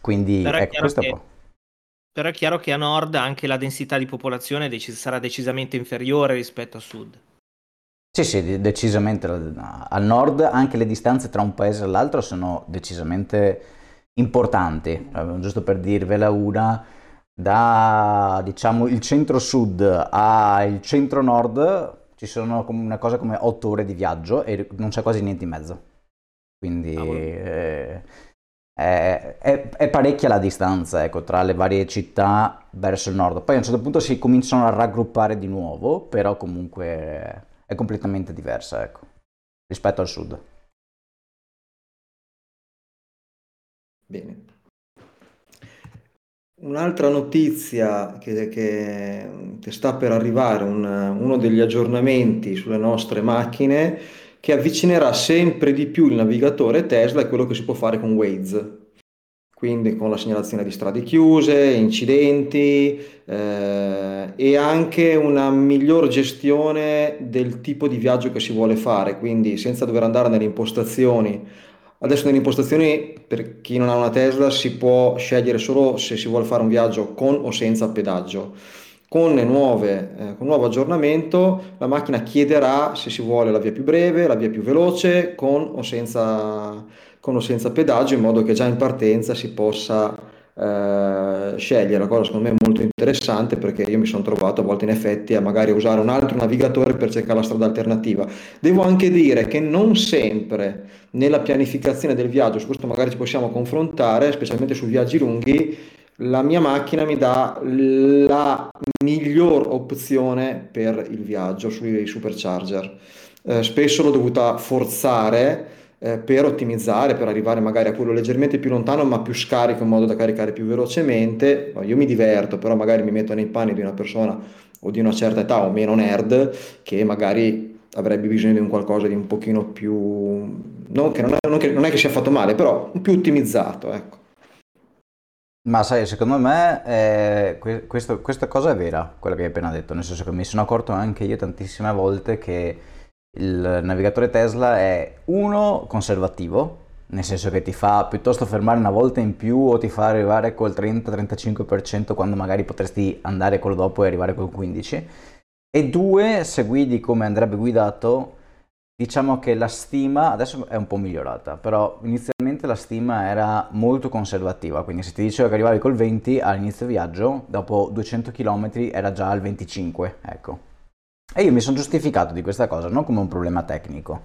Quindi però ecco, questo che. Però è chiaro che a nord anche la densità di popolazione sarà decisamente inferiore rispetto a sud. Sì, sì, decisamente. Al nord anche le distanze tra un paese e l'altro sono decisamente importanti, eh, giusto per dirvela una, da diciamo il centro-sud al centro-nord ci sono una cosa come 8 ore di viaggio e non c'è quasi niente in mezzo. Quindi eh, è, è, è, parecchia la distanza ecco, tra le varie città verso il nord. Poi a un certo punto si cominciano a raggruppare di nuovo, però comunque è completamente diversa ecco, rispetto al sud. Bene. Un'altra notizia che, che, che sta per arrivare, un- uno degli aggiornamenti sulle nostre macchine, che avvicinerà sempre di più il navigatore Tesla è quello che si può fare con Waze. Quindi con la segnalazione di strade chiuse, incidenti eh, e anche una miglior gestione del tipo di viaggio che si vuole fare, quindi senza dover andare nelle impostazioni Adesso nelle impostazioni, per chi non ha una Tesla, si può scegliere solo se si vuole fare un viaggio con o senza pedaggio. Con, nuove, eh, con il nuovo aggiornamento la macchina chiederà se si vuole la via più breve, la via più veloce, con o senza, con o senza pedaggio, in modo che già in partenza si possa eh, scegliere, la cosa secondo me è molto interessante perché io mi sono trovato a volte in effetti a magari usare un altro navigatore per cercare la strada alternativa. Devo anche dire che non sempre nella pianificazione del viaggio, su questo magari ci possiamo confrontare, specialmente su viaggi lunghi, la mia macchina mi dà la miglior opzione per il viaggio sui supercharger. Eh, spesso l'ho dovuta forzare eh, per ottimizzare, per arrivare magari a quello leggermente più lontano ma più scarico in modo da caricare più velocemente. Io mi diverto, però magari mi metto nei panni di una persona o di una certa età o meno nerd che magari avrebbe bisogno di un qualcosa di un pochino più... Non, che non, è, non, che, non è che sia fatto male, però più ottimizzato, ecco. Ma sai, secondo me eh, questo, questa cosa è vera, quello che hai appena detto, nel senso che mi sono accorto anche io tantissime volte che il navigatore Tesla è uno conservativo, nel senso che ti fa piuttosto fermare una volta in più o ti fa arrivare col 30-35% quando magari potresti andare quello dopo e arrivare col 15%. E due, se guidi come andrebbe guidato, diciamo che la stima adesso è un po' migliorata, però inizialmente la stima era molto conservativa, quindi se ti diceva che arrivavi col 20 all'inizio viaggio, dopo 200 km era già al 25, ecco. E io mi sono giustificato di questa cosa, non come un problema tecnico,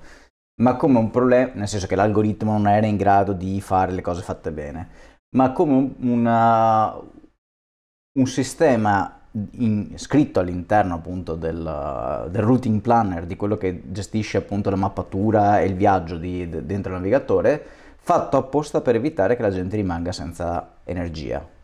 ma come un problema, nel senso che l'algoritmo non era in grado di fare le cose fatte bene, ma come una, un sistema in, scritto all'interno appunto del, del, routing planner, di quello che gestisce appunto la mappatura e il viaggio di, de, dentro il navigatore, fatto apposta per evitare che la gente rimanga senza energia.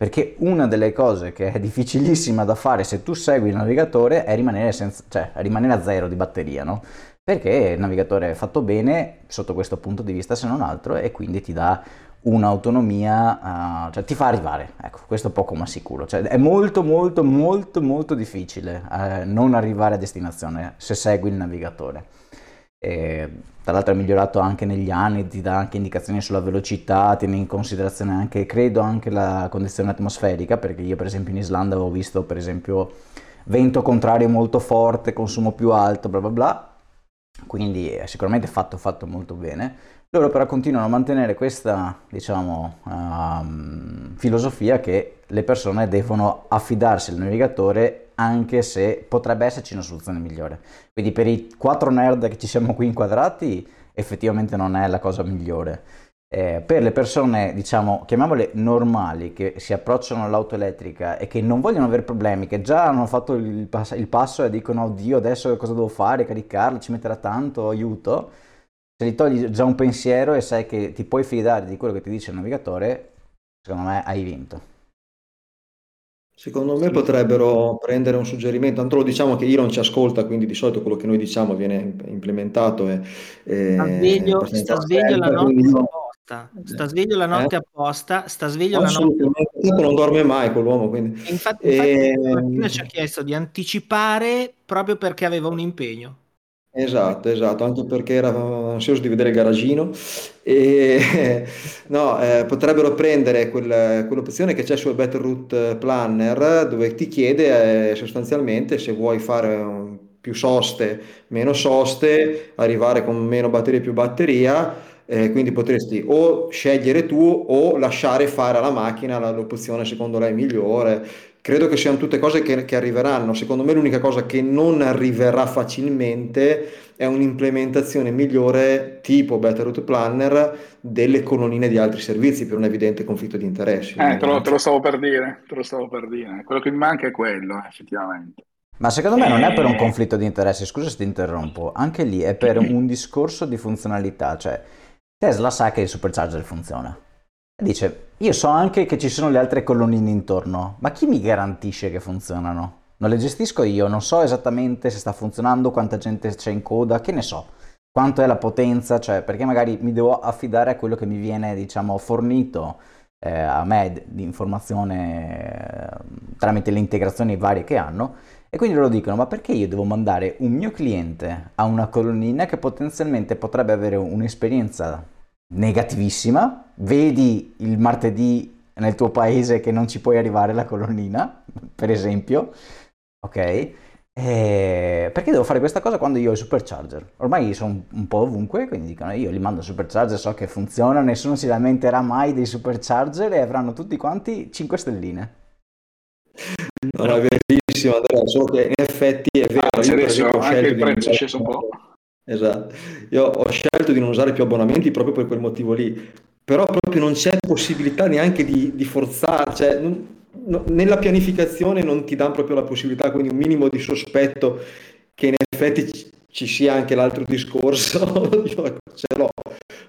Perché una delle cose che è difficilissima da fare se tu segui il navigatore è rimanere, senza, cioè, rimanere a zero di batteria, no? Perché il navigatore è fatto bene sotto questo punto di vista se non altro e quindi ti dà un'autonomia, uh, cioè ti fa arrivare, ecco, questo poco ma sicuro, cioè è molto molto molto molto difficile uh, non arrivare a destinazione se segui il navigatore. E, tra l'altro è migliorato anche negli anni, ti dà anche indicazioni sulla velocità, tiene in considerazione anche, credo, anche la condizione atmosferica, perché io per esempio in Islanda avevo visto per esempio vento contrario molto forte, consumo più alto, bla bla bla, quindi è sicuramente fatto, fatto molto bene. Loro però continuano a mantenere questa, diciamo, um, filosofia che le persone devono affidarsi al navigatore anche se potrebbe esserci una soluzione migliore. Quindi per i quattro nerd che ci siamo qui inquadrati effettivamente non è la cosa migliore. Eh, per le persone, diciamo, chiamiamole normali, che si approcciano all'auto elettrica e che non vogliono avere problemi, che già hanno fatto il, pass- il passo e dicono, oddio, adesso cosa devo fare, caricarlo, ci metterà tanto, aiuto, se gli togli già un pensiero e sai che ti puoi fidare di quello che ti dice il navigatore, secondo me hai vinto. Secondo me potrebbero prendere un suggerimento, tanto lo diciamo che Iron ci ascolta, quindi di solito quello che noi diciamo viene implementato. E, e sta sveglio, sta sveglio la notte quindi... apposta, sta sveglio la notte eh? apposta, sta sveglio la notte apposta. Non dorme mai quell'uomo. Quindi. Infatti, infatti e... ci ha chiesto di anticipare proprio perché aveva un impegno. Esatto, esatto, anche perché era ansioso di vedere il garagino e no, eh, potrebbero prendere quel- quell'opzione che c'è sul Route Planner dove ti chiede eh, sostanzialmente se vuoi fare un- più soste, meno soste, arrivare con meno batteria, più batteria, eh, quindi potresti o scegliere tu o lasciare fare alla macchina l'opzione secondo lei migliore credo che siano tutte cose che, che, arriveranno. Secondo me l'unica cosa che non arriverà facilmente è un'implementazione migliore tipo Better Route Planner delle colonnine di altri servizi per un evidente conflitto di interessi. Eh, te, lo, te lo, stavo per dire, te lo stavo per dire. Quello che mi manca è quello, effettivamente. Ma secondo me non è per un eh. conflitto di interessi, scusa se ti interrompo, anche lì è per un discorso di funzionalità, cioè Tesla sa che il supercharger funziona Dice, io so anche che ci sono le altre colonnine intorno, ma chi mi garantisce che funzionano? Non le gestisco io, non so esattamente se sta funzionando, quanta gente c'è in coda, che ne so, quanto è la potenza, cioè perché magari mi devo affidare a quello che mi viene, diciamo, fornito eh, a me di informazione eh, tramite le integrazioni varie che hanno e quindi loro dicono ma perché io devo mandare un mio cliente a una colonnina che potenzialmente potrebbe avere un'esperienza negativissima, vedi il martedì nel tuo paese che non ci puoi arrivare la colonnina, per esempio, ok? E perché devo fare questa cosa quando io ho il supercharger? Ormai sono un po' ovunque, quindi dicono io li mando il supercharger, so che funziona, nessuno si lamenterà mai dei supercharger e avranno tutti quanti 5 stelline. No, è verissimo Andrea, solo che in effetti è vero. Ah, io, esempio, anche il prezzo è sceso un po'. Esatto, io ho scelto di non usare più abbonamenti proprio per quel motivo lì, però proprio non c'è possibilità neanche di, di forzare, cioè, non, no, nella pianificazione non ti danno proprio la possibilità, quindi un minimo di sospetto che in effetti ci, ci sia anche l'altro discorso, ce l'ho.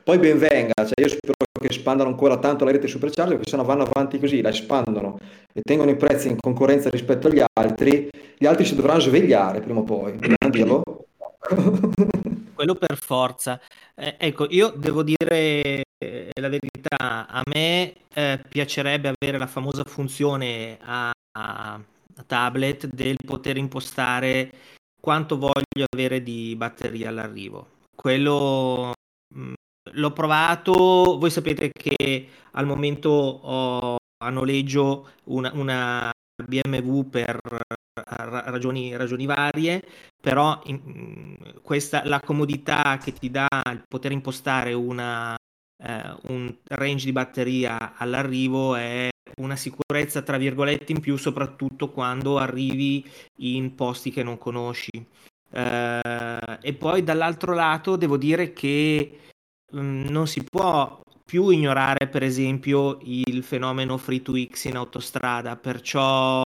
Poi ben venga, cioè io spero che espandano ancora tanto la rete supercharger, perché se no vanno avanti così, la espandono e tengono i prezzi in concorrenza rispetto agli altri, gli altri si dovranno svegliare prima o poi, dirlo. Quello per forza. Eh, ecco, io devo dire eh, la verità, a me eh, piacerebbe avere la famosa funzione a, a, tablet del poter impostare quanto voglio avere di batteria all'arrivo. Quello mh, mm, l'ho provato, voi sapete che al momento ho a noleggio una, una BMW per ragioni, ragioni varie, però in, questa, la comodità che ti dà il poter impostare una, eh, un range di batteria all'arrivo è una sicurezza tra virgolette in più, soprattutto quando arrivi in posti che non conosci. Eh, e poi dall'altro lato devo dire che mh, mm, non si può più ignorare per esempio il fenomeno free to X in autostrada, perciò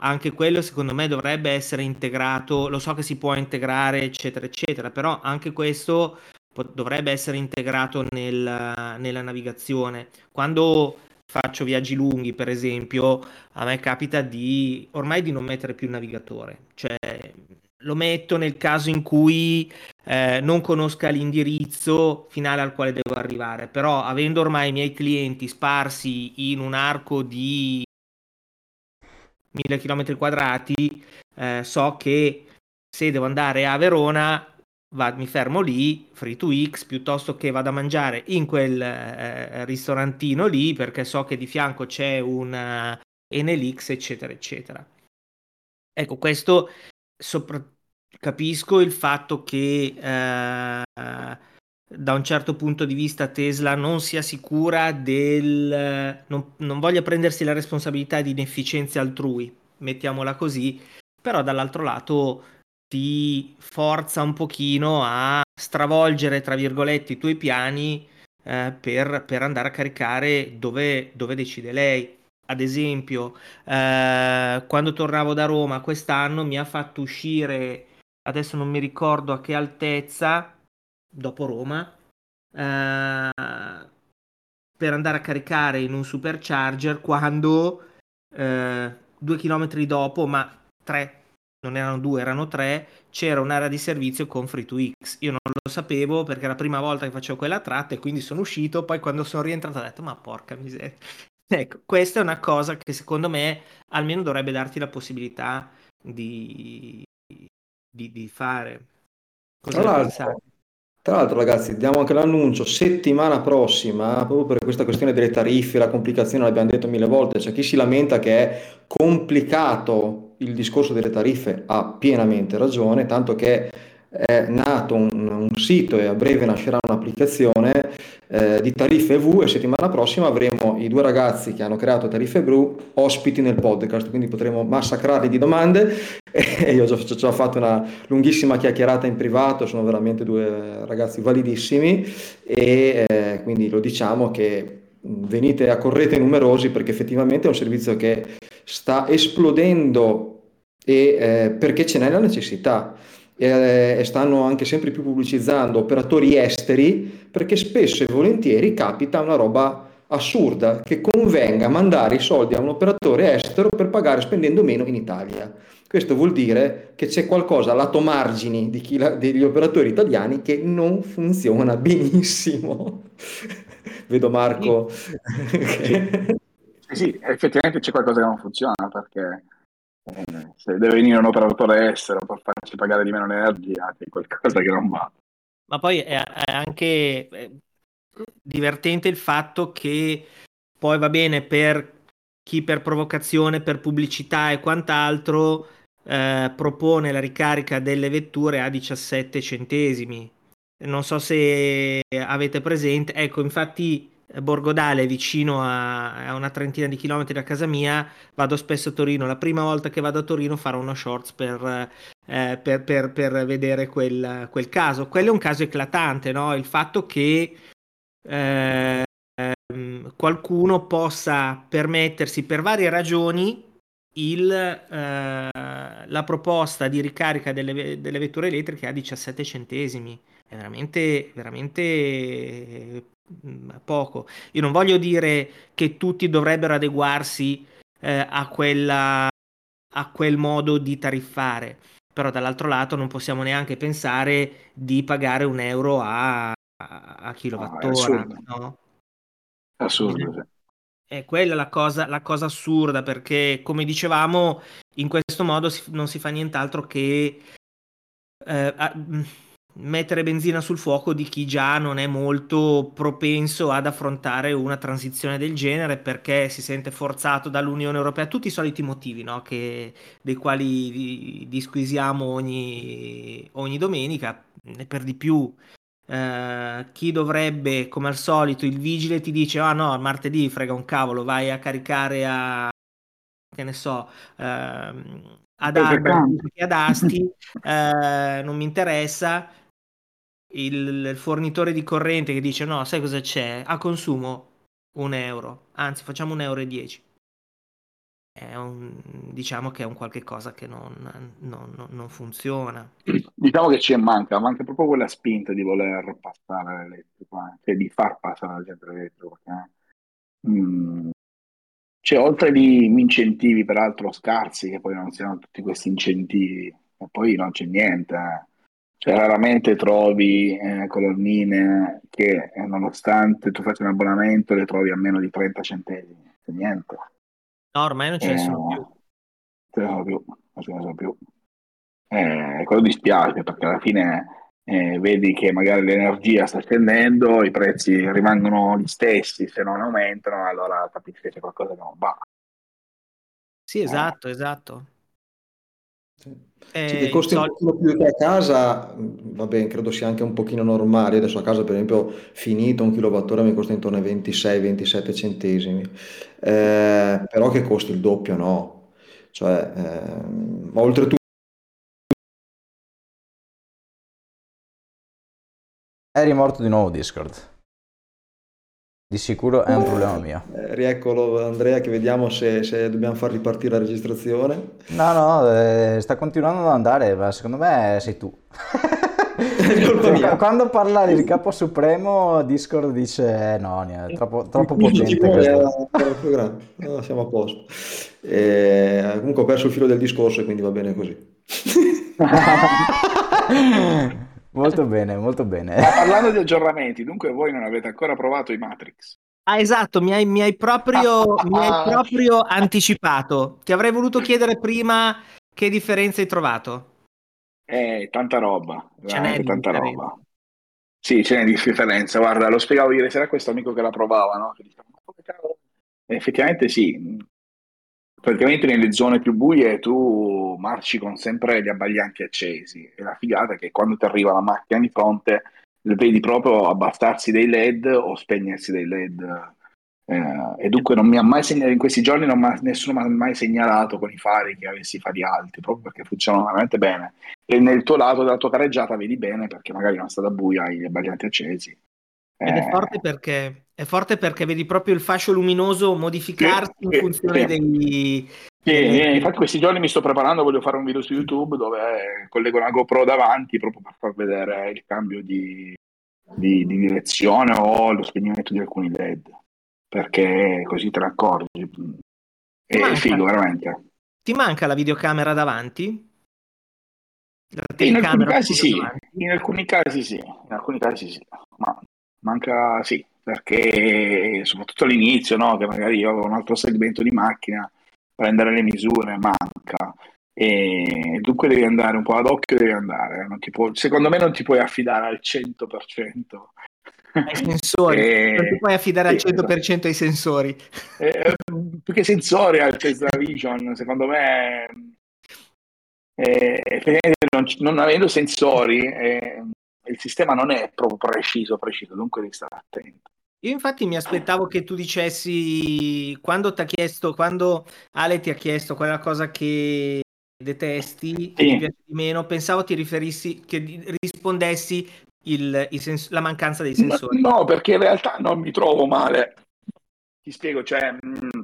anche quello secondo me dovrebbe essere integrato, lo so che si può integrare eccetera eccetera, però anche questo dovrebbe essere integrato nel, nella navigazione. Quando faccio viaggi lunghi, per esempio, a me capita di ormai di non mettere più il navigatore, cioè lo metto nel caso in cui eh, non conosca l'indirizzo finale al quale devo arrivare, però avendo ormai i miei clienti sparsi in un arco di 1000 km quadrati, eh, so che se devo andare a Verona va, mi fermo lì, free to X, piuttosto che vado a mangiare in quel eh, ristorantino lì perché so che di fianco c'è un uh, NLX, eccetera, eccetera. Ecco, questo sopra- capisco il fatto che eh, da un certo punto di vista Tesla non sia sicura del... non, non voglia prendersi la responsabilità di inefficienze altrui, mettiamola così, però dall'altro lato ti forza un pochino a stravolgere, tra virgolette, i tuoi piani eh, per, per, andare a caricare dove, dove decide lei. Ad esempio, eh, quando tornavo da Roma quest'anno mi ha fatto uscire, adesso non mi ricordo a che altezza, dopo Roma, eh, per andare a caricare in un supercharger quando eh, due chilometri dopo, ma tre non erano due, erano tre, c'era un'area di servizio con Free2X. Io non lo sapevo perché era la prima volta che facevo quella tratta e quindi sono uscito, poi quando sono rientrato ho detto ma porca miseria. Ecco, questa è una cosa che secondo me almeno dovrebbe darti la possibilità di, di, di fare. Cosa Tra l'altro, tra l'altro, ragazzi, diamo anche l'annuncio settimana prossima, proprio per questa questione delle tariffe, la complicazione, l'abbiamo detto mille volte, c'è chi si lamenta che è complicato il discorso delle tariffe ha pienamente ragione, tanto che è nato un, un sito e a breve nascerà un'applicazione eh, di tariffe V e settimana prossima avremo i due ragazzi che hanno creato tariffe V ospiti nel podcast, quindi potremo massacrarli di domande. E io ho già, già fatto una lunghissima chiacchierata in privato, sono veramente due ragazzi validissimi e eh, quindi lo diciamo che venite a correte numerosi perché effettivamente è un servizio che sta esplodendo e, eh, perché ce n'è la necessità e, e stanno anche sempre più pubblicizzando operatori esteri perché spesso e volentieri capita una roba assurda che convenga mandare i soldi a un operatore estero per pagare spendendo meno in Italia. Questo vuol dire che c'è qualcosa lato margini di la, degli operatori italiani che non funziona benissimo. Vedo Marco. Sì. sì, effettivamente c'è qualcosa che non funziona perché se deve venire un operatore estero per farci pagare di meno l'energia, c'è qualcosa che non va. Ma poi è, è anche eh, divertente il fatto che poi va bene per chi per provocazione, per pubblicità e quant'altro eh, propone la ricarica delle vetture a 17 centesimi. Non so se avete presente, ecco, infatti Borgodale, vicino a, a, una trentina di chilometri da casa mia, vado spesso a Torino. La prima volta che vado a Torino farò uno shorts per, eh, per, per, per vedere quel, quel, caso. Quello è un caso eclatante, no? Il fatto che eh, qualcuno possa permettersi per varie ragioni il, eh, la proposta di ricarica delle, delle, vetture elettriche a 17 centesimi. È veramente, veramente poco. Io non voglio dire che tutti dovrebbero adeguarsi eh, a, quella, a quel modo di tariffare, però dall'altro lato non possiamo neanche pensare di pagare un euro a, a kilowattora. No, è assurdo. No? assurdo sì. È quella la cosa, la cosa assurda perché, come dicevamo, in questo modo si, non si fa nient'altro che eh, a, mm, mettere benzina sul fuoco di chi già non è molto propenso ad affrontare una transizione del genere perché si sente forzato dall'Unione Europea, tutti i soliti motivi no? che, dei quali disquisiamo ogni, ogni domenica, e per di più eh, chi dovrebbe, come al solito, il vigile ti dice: Ah no, martedì frega un cavolo, vai a caricare a che ne so, ehm, ad ad Asti, eh, non mi interessa. Il, il, fornitore di corrente che dice: No, sai cosa c'è? A consumo un euro, anzi, facciamo un euro e dieci. È un, diciamo che è un qualche cosa che non, non, non funziona. Diciamo che ci manca, manca proprio quella spinta di voler passare l'elettrico, eh, cioè di far passare la gente all'elettrico. Perché, mm, cioè, oltre agli incentivi, peraltro scarsi, che poi non siano tutti questi incentivi, e poi non c'è niente. Eh. Cioè, raramente trovi eh, colonnine che, eh, nonostante tu faccia un abbonamento, le trovi a meno di 30 centesimi. C'è niente. No, ormai non ce ne sono più. Ce ne sono più, non ce ne sono più. Eh, quello dispiace perché alla fine eh, vedi che magari l'energia sta scendendo, i prezzi rimangono gli stessi, se non aumentano, allora capisci che c'è qualcosa che non va. Sì, esatto, eh. esatto. Sì. Eh, sì, che costi un pochino più che a casa, va bene, credo sia anche un pochino normale. Adesso a casa, per esempio, finito un kilowattora mi costa intorno ai 26-27 centesimi. Eh, però che costi il doppio, no? Cioè, eh, oltretutto È rimorto di nuovo Discord. Di sicuro è un problema mio. Eh, rieccolo Andrea che vediamo se, se, dobbiamo far ripartire la registrazione. No, no, eh, sta continuando ad andare, ma secondo me sei tu. Quando parla il capo supremo, Discord dice: eh, No, è troppo, troppo potente. Questo. No, siamo a posto. E, comunque ho perso il filo del discorso e quindi va bene così. Molto bene, molto bene. Ma parlando di aggiornamenti, dunque voi non avete ancora provato i Matrix? Ah, esatto, mi hai, mi hai proprio, mi hai proprio anticipato. Ti avrei voluto chiedere prima che differenza hai trovato. Eh, tanta roba, ce n'è tanta differenza. roba. Sì, ce n'è di differenza. Guarda, lo spiegavo ieri sera a questo amico che la provava, no? Che diceva, effettivamente sì, praticamente nelle zone più buie tu marci con sempre gli abbaglianti accesi. E la figata è che quando ti arriva la macchina di fronte vedi proprio abbassarsi dei led o spegnersi dei led. Eh, e dunque non mi ha mai segnalato in questi giorni non ma, nessuno mi ha mai segnalato con i fari che avessi fari alti proprio perché funzionano veramente bene. E nel tuo lato della tua careggiata vedi bene perché magari è stata buia hai gli abbaglianti accesi. Ed è forte perché, è forte perché vedi proprio il fascio luminoso modificarsi sì, in funzione sì. degli... Sì, delle... infatti questi giorni mi sto preparando, voglio fare un video su YouTube dove collego una GoPro davanti proprio per far vedere il cambio di, di, di direzione o lo spegnimento di alcuni LED, perché così te ne accorgi. È figo, veramente. Ti manca la videocamera davanti? La in alcuni casi sì, in alcuni casi sì, in alcuni casi sì, ma manca sì, perché soprattutto all'inizio, no, che magari io avevo un altro segmento di macchina, prendere le misure manca. E dunque devi andare un po' ad occhio, devi andare. Può, secondo me non ti puoi affidare al 100%. Ai sensori, e... non ti puoi affidare al 100% esatto. ai sensori. Eh, più che sensori al Tesla Vision, secondo me, eh, non, non, avendo sensori, eh, il sistema non è proprio preciso, preciso, dunque devi stare attento. Io infatti mi aspettavo che tu dicessi quando ti ha chiesto, quando Ale ti ha chiesto quella cosa che detesti, sì. di meno, pensavo ti riferissi, che rispondessi il, sens- la mancanza dei sensori. No, perché in realtà non mi trovo male. Ti spiego, cioè, mh, mm,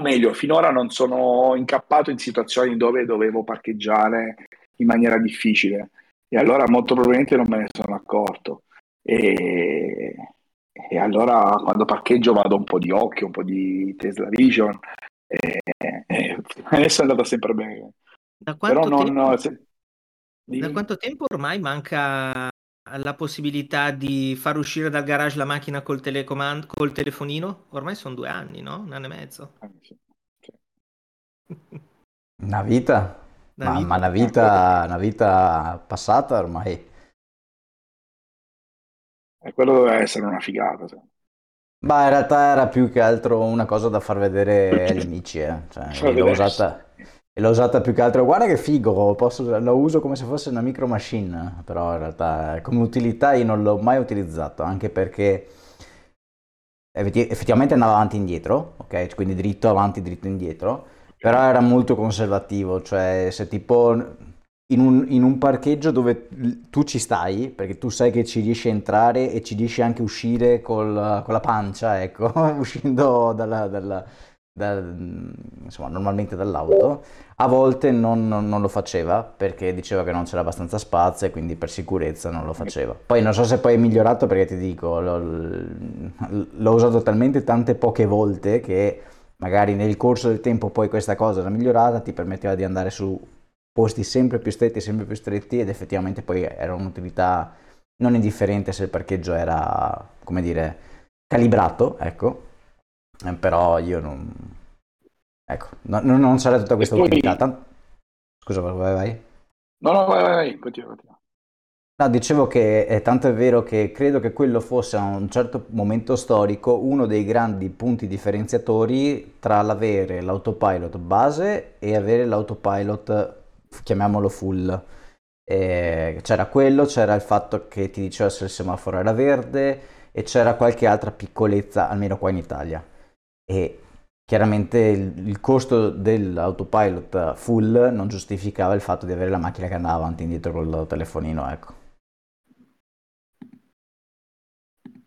meglio, finora non sono incappato in situazioni dove dovevo parcheggiare in maniera difficile e allora molto probabilmente non me ne sono accorto. E, e allora quando parcheggio vado un po' di occhio, un po' di Tesla Vision e, e adesso è andata sempre bene. Da quanto, Però tempo, non, se, da quanto tempo ormai manca la possibilità di far uscire dal garage la macchina col, telecomand- col telefonino? Ormai sono due anni, no? Un anno e mezzo. Una vita. Una ma, vita, ma una, vita, una vita passata ormai. E quello doveva essere una figata. Cioè. Ma in realtà era più che altro una cosa da far vedere agli amici. Eh. Cioè, l'ho, usata, E l'ho usata più che altro, guarda che figo, posso, lo uso come se fosse una micro machine, però in realtà come utilità io non l'ho mai utilizzato, anche perché effettivamente andava avanti e indietro, ok? Quindi dritto avanti, dritto indietro, però era molto conservativo, cioè se tipo in un, in un, parcheggio dove tu ci stai, perché tu sai che ci riesci a entrare e ci riesci anche a uscire col, con la pancia, ecco, uscendo dalla, dalla, da, insomma, normalmente dall'auto, a volte non, non, non, lo faceva perché diceva che non c'era abbastanza spazio e quindi per sicurezza non lo faceva. Poi non so se poi è migliorato perché ti dico, l'ho, l'ho usato talmente tante poche volte che magari nel corso del tempo poi questa cosa era migliorata, ti permetteva di andare su posti sempre più stretti, sempre più stretti ed effettivamente poi era un'utilità non indifferente se il parcheggio era, come dire, calibrato, ecco, eh, però io non... Ecco, no, non c'era tutta questa utilità. Scusa, vai, vai. No, no, vai, vai, continua, continua. No, dicevo che è tanto è vero che credo che quello fosse a un certo momento storico uno dei grandi punti differenziatori tra l'avere l'autopilot base e avere l'autopilot chiamiamolo full. Eh, c'era quello, c'era il fatto che ti diceva se il semaforo era verde e c'era qualche altra piccolezza, almeno qua in Italia. E chiaramente il, il costo dell'autopilot full non giustificava il fatto di avere la macchina che andava avanti e indietro col telefonino, ecco.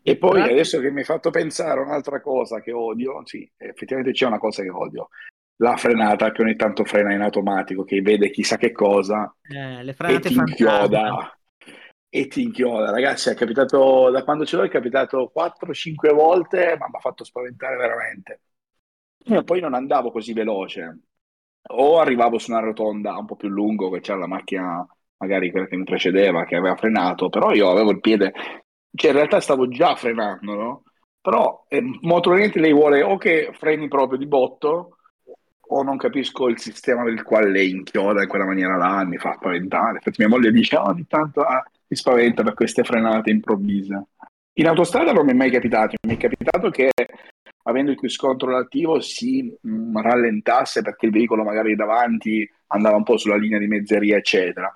E poi adesso che mi hai fatto pensare a un'altra cosa che odio, sì, effettivamente c'è una cosa che odio, la frenata che ogni tanto frena in automatico, che vede chissà che cosa eh, le frenate e ti inchioda. E ti inchioda, ragazzi. È capitato da quando ce l'ho, è capitato 4-5 volte, ma mi ha fatto spaventare veramente. E poi non andavo così veloce, o arrivavo su una rotonda un po' più lungo, che c'era la macchina, magari quella che mi precedeva, che aveva frenato, però io avevo il piede, cioè in realtà stavo già frenando, no? Però eh, molto probabilmente lei vuole o che freni proprio di botto o non capisco il sistema del quale lei inchioda in quella maniera là, mi fa spaventare. Infatti mia moglie dice oh, ogni tanto ah, mi spaventa per queste frenate improvvise. In autostrada non mi è mai capitato, mi è capitato che avendo il cruise control attivo si mh, rallentasse perché il veicolo magari davanti andava un po' sulla linea di mezzeria, eccetera.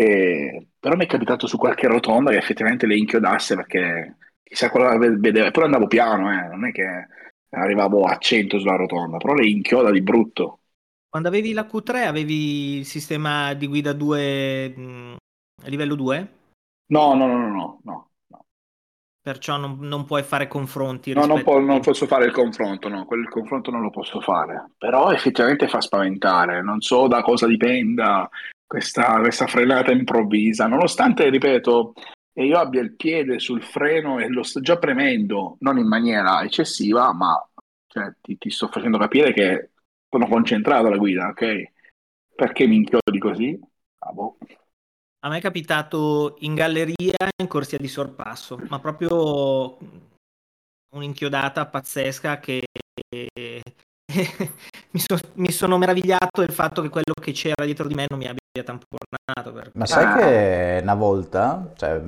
E, però mi è capitato su qualche rotonda che effettivamente le inchiodasse perché chissà cosa vedeva, però andavo piano, eh, non è che arrivavo a 100 sulla rotonda, però le inchioda di brutto. Quando avevi la Q3 avevi il sistema di guida 2 mh, livello 2? No, no, no, no, no, no. Perciò non, non, puoi fare confronti. No, non, po- non, posso fare il confronto, no, quel confronto non lo posso fare. Però effettivamente fa spaventare, non so da cosa dipenda questa, questa frenata improvvisa, nonostante, ripeto, io abbia il piede sul freno e lo sto già premendo, non in maniera eccessiva, ma cioè, ti, ti, sto facendo capire che sono concentrato alla guida, ok? Perché mi inchiodi così? Ah, boh. A me è capitato in galleria in corsia di sorpasso, ma proprio un'inchiodata pazzesca che mi, so, mi, sono meravigliato del fatto che quello che c'era dietro di me non mi abbia tamponato. Perché... Ma sai ah. che una volta, cioè,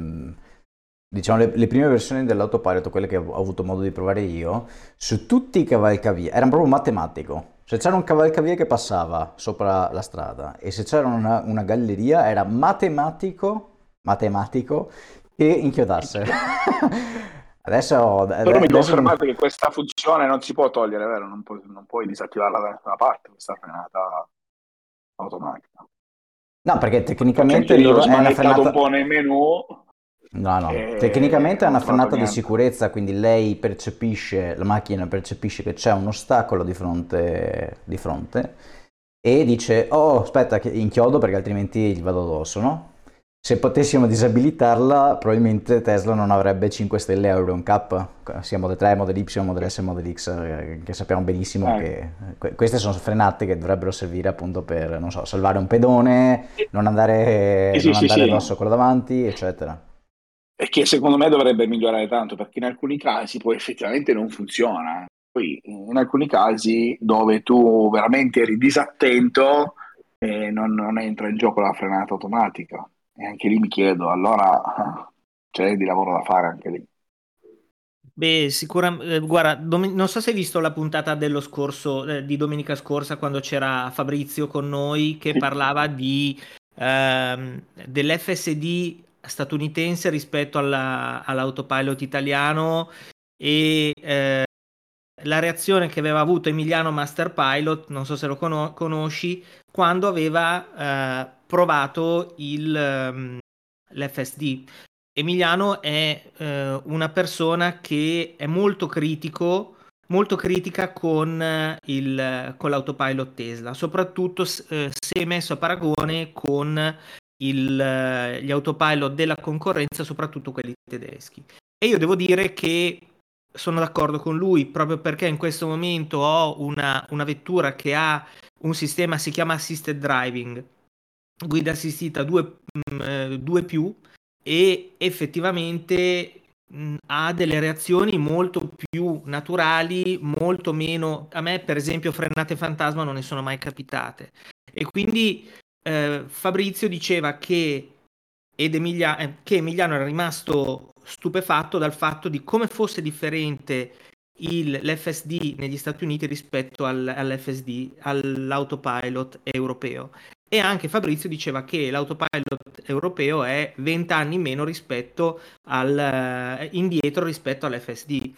diciamo le, le, prime versioni dell'autopilot, quelle che ho avuto modo di provare io, su tutti i cavalcavia, era proprio matematico. Cioè c'era un cavalcavia che passava sopra la strada e se c'era una, una galleria era matematico, matematico che inchiodasse. Adesso, Però mi confermate che questa funzione non si può togliere, vero? Non, puoi, non puoi disattivarla da nessuna parte, questa frenata automatica. No, perché tecnicamente loro è una frenata un po' nei menu. No, no, e... tecnicamente è una frenata di sicurezza, quindi lei percepisce, la macchina percepisce che c'è un ostacolo di fronte, di fronte e dice, oh aspetta, inchiodo perché altrimenti gli vado addosso, no? Se potessimo disabilitarla, probabilmente Tesla non avrebbe 5 stelle a Euro Cup, sia Model 3, Model Y, Model S, Model X, eh, che sappiamo benissimo eh. che queste sono frenate che dovrebbero servire appunto per, non so, salvare un pedone, non andare, sì, non sì, andare sì, addosso a quello davanti, eccetera. E che secondo me dovrebbe migliorare tanto, perché in alcuni casi poi effettivamente non funziona. Poi in alcuni casi dove tu veramente eri disattento, eh, non, non entra in gioco la frenata automatica. E anche lì mi chiedo, allora c'è di lavoro da fare anche lì. Beh, sicuramente, guarda, dom- non so se hai visto la puntata dello scorso, eh, di domenica scorsa, quando c'era Fabrizio con noi che parlava di, ehm, dell'FSD statunitense rispetto alla- all'autopilot italiano e eh, la reazione che aveva avuto Emiliano Masterpilot, non so se lo cono- conosci, quando aveva eh, provato il, ehm, l'FSD. Emiliano è eh, una persona che è molto critico, molto critica con, eh, il, con l'autopilot Tesla, soprattutto eh, se messo a paragone con il, eh, gli autopilot della concorrenza, soprattutto quelli tedeschi. E io devo dire che sono d'accordo con lui proprio perché in questo momento ho una, una vettura che ha un sistema, si chiama assisted driving, guida assistita 2 eh, più e effettivamente mh, ha delle reazioni molto più naturali, molto meno... A me per esempio frenate fantasma non ne sono mai capitate. E quindi eh, Fabrizio diceva che, ed Emilia, eh, che Emiliano era rimasto stupefatto dal fatto di come fosse differente il, l'FSD negli Stati Uniti rispetto al, all'FSD, all'autopilot europeo. E anche Fabrizio diceva che l'autopilot europeo è 20 anni meno rispetto al, eh, indietro rispetto all'FSD.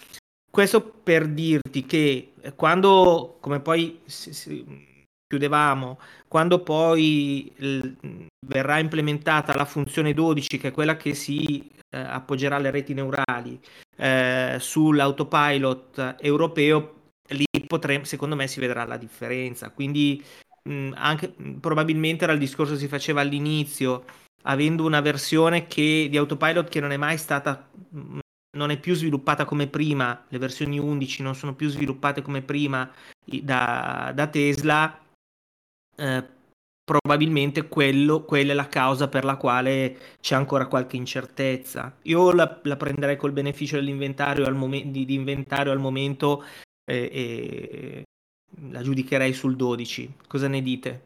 Questo per dirti che quando, come poi si, si, chiudevamo, quando poi l, verrà implementata la funzione 12, che è quella che si eh, appoggerà alle reti neurali eh, sull'autopilot europeo, lì potremo, secondo me si vedrà la differenza. Quindi mh, anche, probabilmente era il discorso che si faceva all'inizio, avendo una versione che, di autopilot che non è mai stata mh, non è più sviluppata come prima, le versioni 11 non sono più sviluppate come prima da, da Tesla, eh, probabilmente quello, quella è la causa per la quale c'è ancora qualche incertezza. Io la, la prenderei col beneficio dell'inventario al, momen- di, di inventario al momento eh, e la giudicherei sul 12. Cosa ne dite?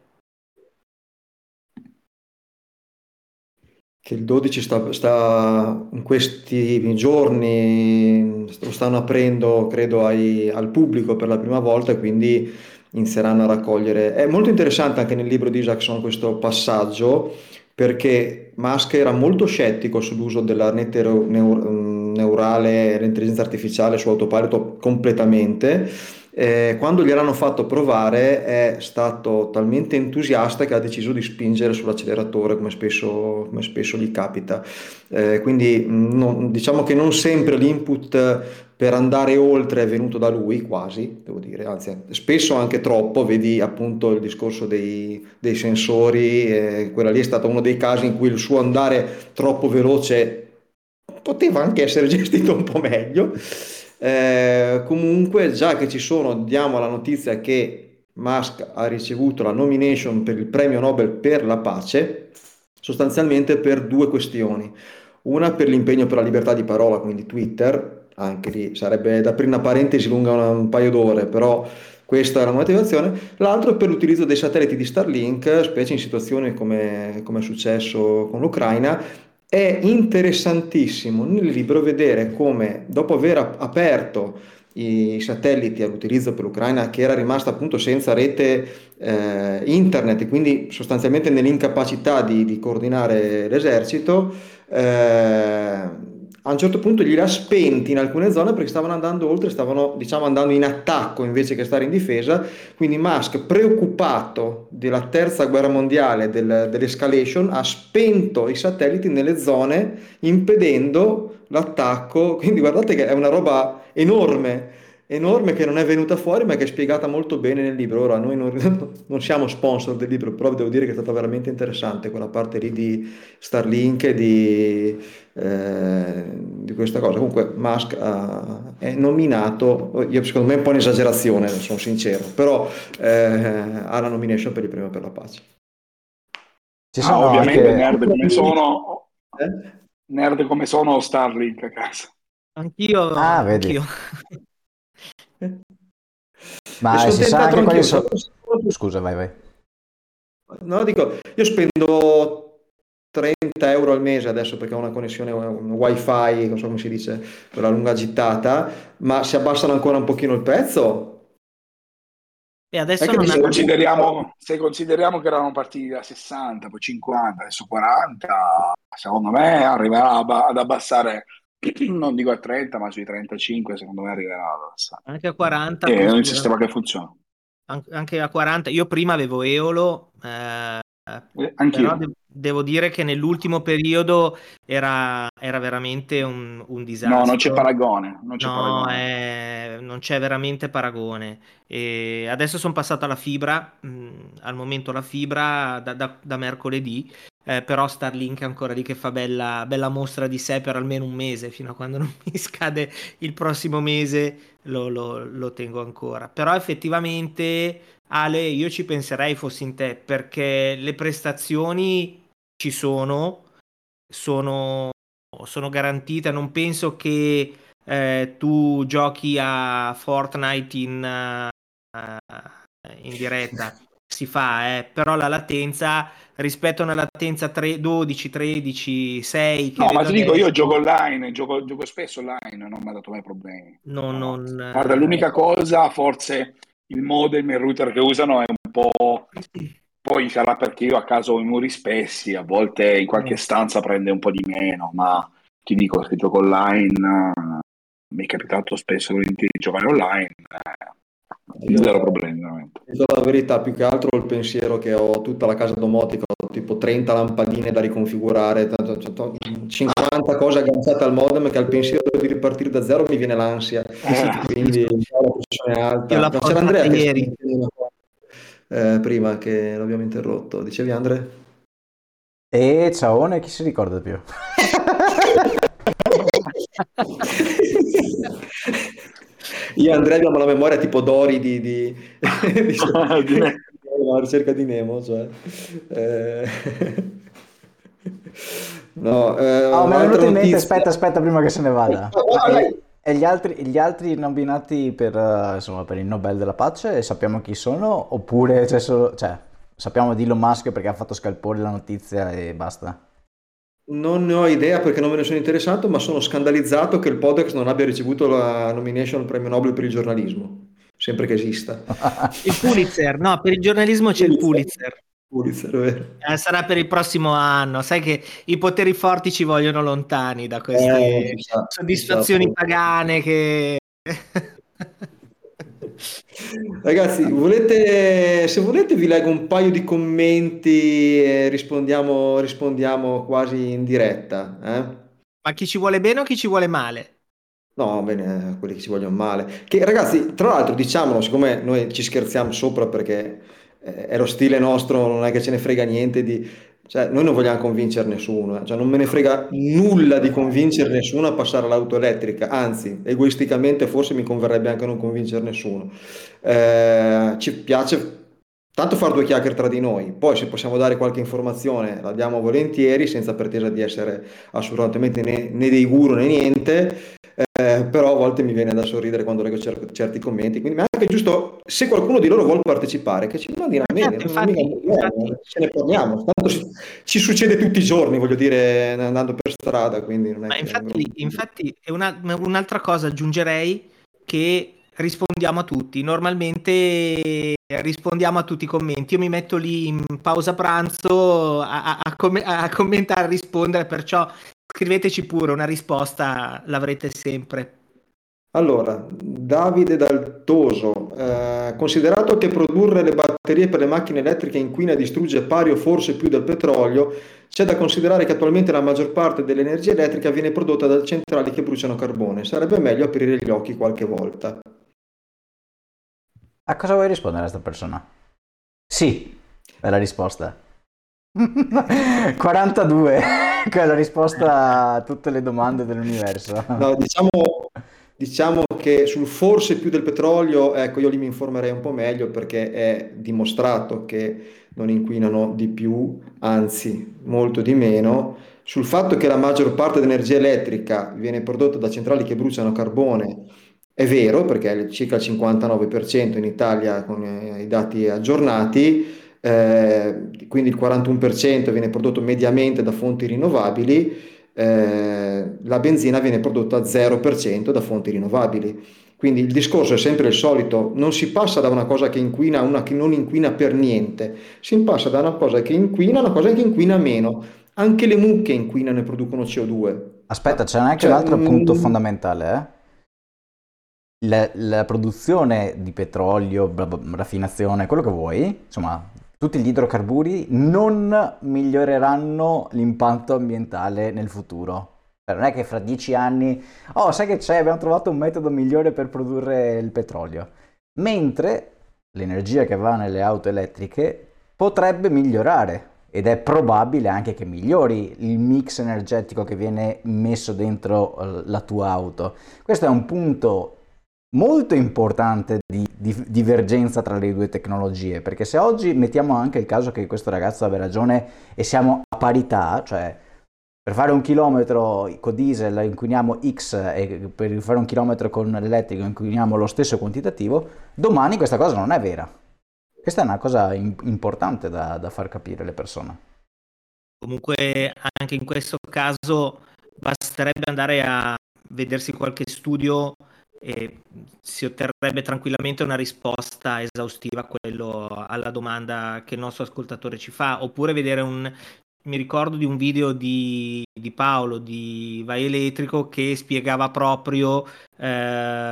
Che il 12 sta, sta in questi giorni lo stanno aprendo, credo, ai, al pubblico per la prima volta, quindi inizieranno a raccogliere. È molto interessante anche nel libro di Isaacson questo passaggio perché Musk era molto scettico sull'uso della rete neurale e l'intelligenza artificiale su autopilot completamente. Eh, quando gliel'hanno fatto provare è stato talmente entusiasta che ha deciso di spingere sull'acceleratore come spesso, come spesso gli capita. Eh, quindi no, diciamo che non sempre l'input per andare oltre è venuto da lui, quasi, devo dire, anzi spesso anche troppo, vedi appunto il discorso dei, dei sensori, eh, quella lì è stato uno dei casi in cui il suo andare troppo veloce poteva anche essere gestito un po' meglio. Eh, comunque, già che ci sono, diamo la notizia che Musk ha ricevuto la nomination per il premio Nobel per la pace, sostanzialmente per due questioni. Una per l'impegno per la libertà di parola, quindi Twitter, anche lì sarebbe da aprire una parentesi lunga una, un paio d'ore, però questa è la motivazione. L'altro è per l'utilizzo dei satelliti di Starlink, specie in situazioni come, come è successo con l'Ucraina. È interessantissimo nel libro vedere come dopo aver aperto i satelliti all'utilizzo per l'Ucraina che era rimasta appunto senza rete eh, internet quindi sostanzialmente nell'incapacità di, di coordinare l'esercito eh, a un certo punto li ha spenti in alcune zone perché stavano andando oltre, stavano diciamo andando in attacco invece che stare in difesa, quindi Musk preoccupato della terza guerra mondiale, del, dell'escalation, ha spento i satelliti nelle zone impedendo l'attacco, quindi guardate che è una roba enorme enorme che non è venuta fuori ma che è spiegata molto bene nel libro. Ora noi non, non, siamo sponsor del libro, però devo dire che è stata veramente interessante quella parte lì di Starlink e di, eh, di questa cosa. Comunque Musk uh, è nominato, io secondo me è un po' un'esagerazione, sono sincero, però eh, ha la nomination per il premio per la pace. Ci sono ah, ovviamente anche... nerd come sono, eh? nerd come sono Starlink a casa. Anch'io, ah, anch'io. Ma si sa anche quali sono... Scusa, vai, vai. No, dico, io spendo 30 euro al mese adesso perché ho una connessione wifi, non so come si dice, per la lunga gittata, ma si abbassano ancora un pochino il prezzo, e adesso non se, consideriamo, se consideriamo che eravamo partiti da 60, poi 50, adesso 40, secondo me arriverà ad abbassare, non dico a 30, ma sui 35, secondo me arriverà abbassare. Anche a 40. È un sistema che funziona. Anche a 40. Io prima avevo Eolo, eh, eh. Però devo dire che nell'ultimo periodo era, era veramente un, un, disastro. No, non c'è paragone. Non c'è, no, paragone. È, non c'è veramente paragone. E adesso sono passato alla fibra, mh, mm, al momento la fibra da, da, da mercoledì, eh, però Starlink è ancora lì che fa bella, bella, mostra di sé per almeno un mese, fino a quando non mi scade il prossimo mese lo, lo, lo tengo ancora. Però effettivamente Ale, io ci penserei fossi in te perché le prestazioni ci sono, sono, sono garantite. Non penso che eh, tu giochi a Fortnite in, uh, in diretta. Si fa, eh, però la latenza rispetto a una latenza 3, 12, 13, 6. no, ma ti dico, io gioco online, gioco, gioco spesso online, non mi ha dato mai problemi. No, no. Non... Guarda, l'unica cosa, forse il modem e il router che usano è un po'... Poi sarà perché io a caso ho i muri spessi, a volte in qualche mm. stanza prende un po' di meno, ma ti dico, se gioco online, mi è capitato spesso di giocare online, eh, zero problemi veramente. La verità, più che altro il pensiero che ho tutta la casa domotica, ho tipo 30 lampadine da riconfigurare, 50 cose agganciate al modem che al pensiero di ripartire da zero mi viene l'ansia. Eh. Quindi la pressione alta. Io la C'era Andrea ieri. Eh, prima che l'abbiamo interrotto. Dicevi Andre? E ciaone, chi si ricorda più? Io Andrea abbiamo la memoria tipo Dori di, di, di, di la ricerca di Nemo, cioè. Eh... No, eh, oh, mi è venuto in mente, aspetta, aspetta, prima che se ne vada. E, e gli, altri, gli altri nominati per, uh, insomma, per il Nobel della pace sappiamo chi sono? Oppure cioè, solo, cioè, sappiamo di Elon Musk perché ha fatto scalpore la notizia e basta? Non ne ho idea perché non me ne sono interessato, ma sono scandalizzato che il Podex non abbia ricevuto la nomination al premio Nobel per il giornalismo, sempre che esista. il Pulitzer, no, per il giornalismo c'è il Pulitzer. Pulitzer, vero? Eh, sarà per il prossimo anno. Sai che i poteri forti ci vogliono lontani da queste eh, sa, soddisfazioni sa, pagane che... Ragazzi, volete, se volete vi leggo un paio di commenti e rispondiamo, rispondiamo quasi in diretta. Eh? Ma chi ci vuole bene o chi ci vuole male? No, bene, quelli che ci vogliono male. Che ragazzi, tra l'altro, diciamolo, siccome noi ci scherziamo sopra perché eh, è lo stile nostro, non è che ce ne frega niente di... Cioè, noi non vogliamo convincere nessuno, eh. cioè, non me ne frega nulla di convincere nessuno a passare all'auto elettrica, anzi, egoisticamente forse mi converrebbe anche non convincere nessuno. Eh, ci piace tanto fare due chiacchiere tra di noi, poi se possiamo dare qualche informazione la diamo volentieri, senza pretesa di essere assolutamente né, né dei guru né niente, eh, però a volte mi viene da sorridere quando leggo cer- certi commenti, quindi è anche giusto, se qualcuno di loro vuole partecipare, che ci mandi una mail, infatti, ce ne parliamo, tanto ci, ci, succede tutti i giorni, voglio dire, andando per strada, quindi non è Ma infatti, è infatti è una, un'altra cosa aggiungerei che rispondiamo a tutti, normalmente rispondiamo a tutti i commenti, io mi metto lì in pausa pranzo a, a, a, com- a commentare, a rispondere, perciò scriveteci pure una risposta, l'avrete sempre. Allora, Davide Daltoso, eh, considerato che produrre le batterie per le macchine elettriche inquina e distrugge pari o forse più del petrolio, c'è da considerare che attualmente la maggior parte dell'energia elettrica viene prodotta da centrali che bruciano carbone. Sarebbe meglio aprire gli occhi qualche volta. A cosa vuoi rispondere a questa persona? Sì, è la risposta. 42, è la risposta a tutte le domande dell'universo. No, diciamo, diciamo che sul forse più del petrolio, ecco, io lì mi informerei un po' meglio perché è dimostrato che non inquinano di più, anzi molto di meno. Sul fatto che la maggior parte dell'energia elettrica viene prodotta da centrali che bruciano carbone, è vero perché è circa il 59% in Italia con i dati aggiornati, eh, quindi il 41% viene prodotto mediamente da fonti rinnovabili, eh, la benzina viene prodotta 0% da fonti rinnovabili. Quindi il discorso è sempre il solito, non si passa da una cosa che inquina a una che non inquina per niente, si passa da una cosa che inquina a una cosa che inquina meno. Anche le mucche inquinano e producono CO2. Aspetta, c'è anche cioè, un altro punto mm, fondamentale, eh? La, la, produzione di petrolio, raffinazione, quello che vuoi, insomma, tutti gli idrocarburi non miglioreranno l'impatto ambientale nel futuro. Cioè, non è che fra dieci anni, oh, sai che c'è, abbiamo trovato un metodo migliore per produrre il petrolio. Mentre l'energia che va nelle auto elettriche potrebbe migliorare ed è probabile anche che migliori il mix energetico che viene messo dentro eh, la tua auto. Questo è un punto molto importante di, di, divergenza tra le due tecnologie, perché se oggi mettiamo anche il caso che questo ragazzo abbia ragione e siamo a parità, cioè per fare un chilometro con diesel inquiniamo X e per fare un chilometro con l'elettrico inquiniamo lo stesso quantitativo, domani questa cosa non è vera. Questa è una cosa in- importante da, da far capire alle persone. Comunque anche in questo caso basterebbe andare a vedersi qualche studio e si otterrebbe tranquillamente una risposta esaustiva a quello, alla domanda che il nostro ascoltatore ci fa, oppure vedere un mi ricordo di un video di, di Paolo di Vai Elettrico che spiegava proprio eh,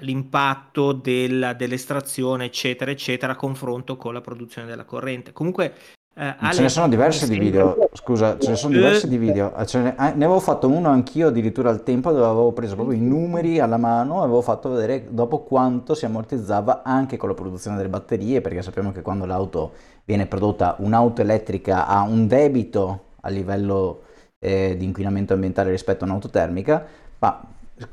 l'impatto della, dell'estrazione, eccetera, eccetera, a confronto con la produzione della corrente. Comunque eh, ce ne sono diversi di video, scusa, ce ne sono diversi di video. Eh, ne, eh, ne, avevo fatto uno anch'io addirittura al tempo dove avevo preso proprio i numeri alla mano e avevo fatto vedere dopo quanto si ammortizzava anche con la produzione delle batterie, perché sappiamo che quando l'auto viene prodotta, un'auto elettrica ha un debito a livello eh, di inquinamento ambientale rispetto a un'auto termica, ma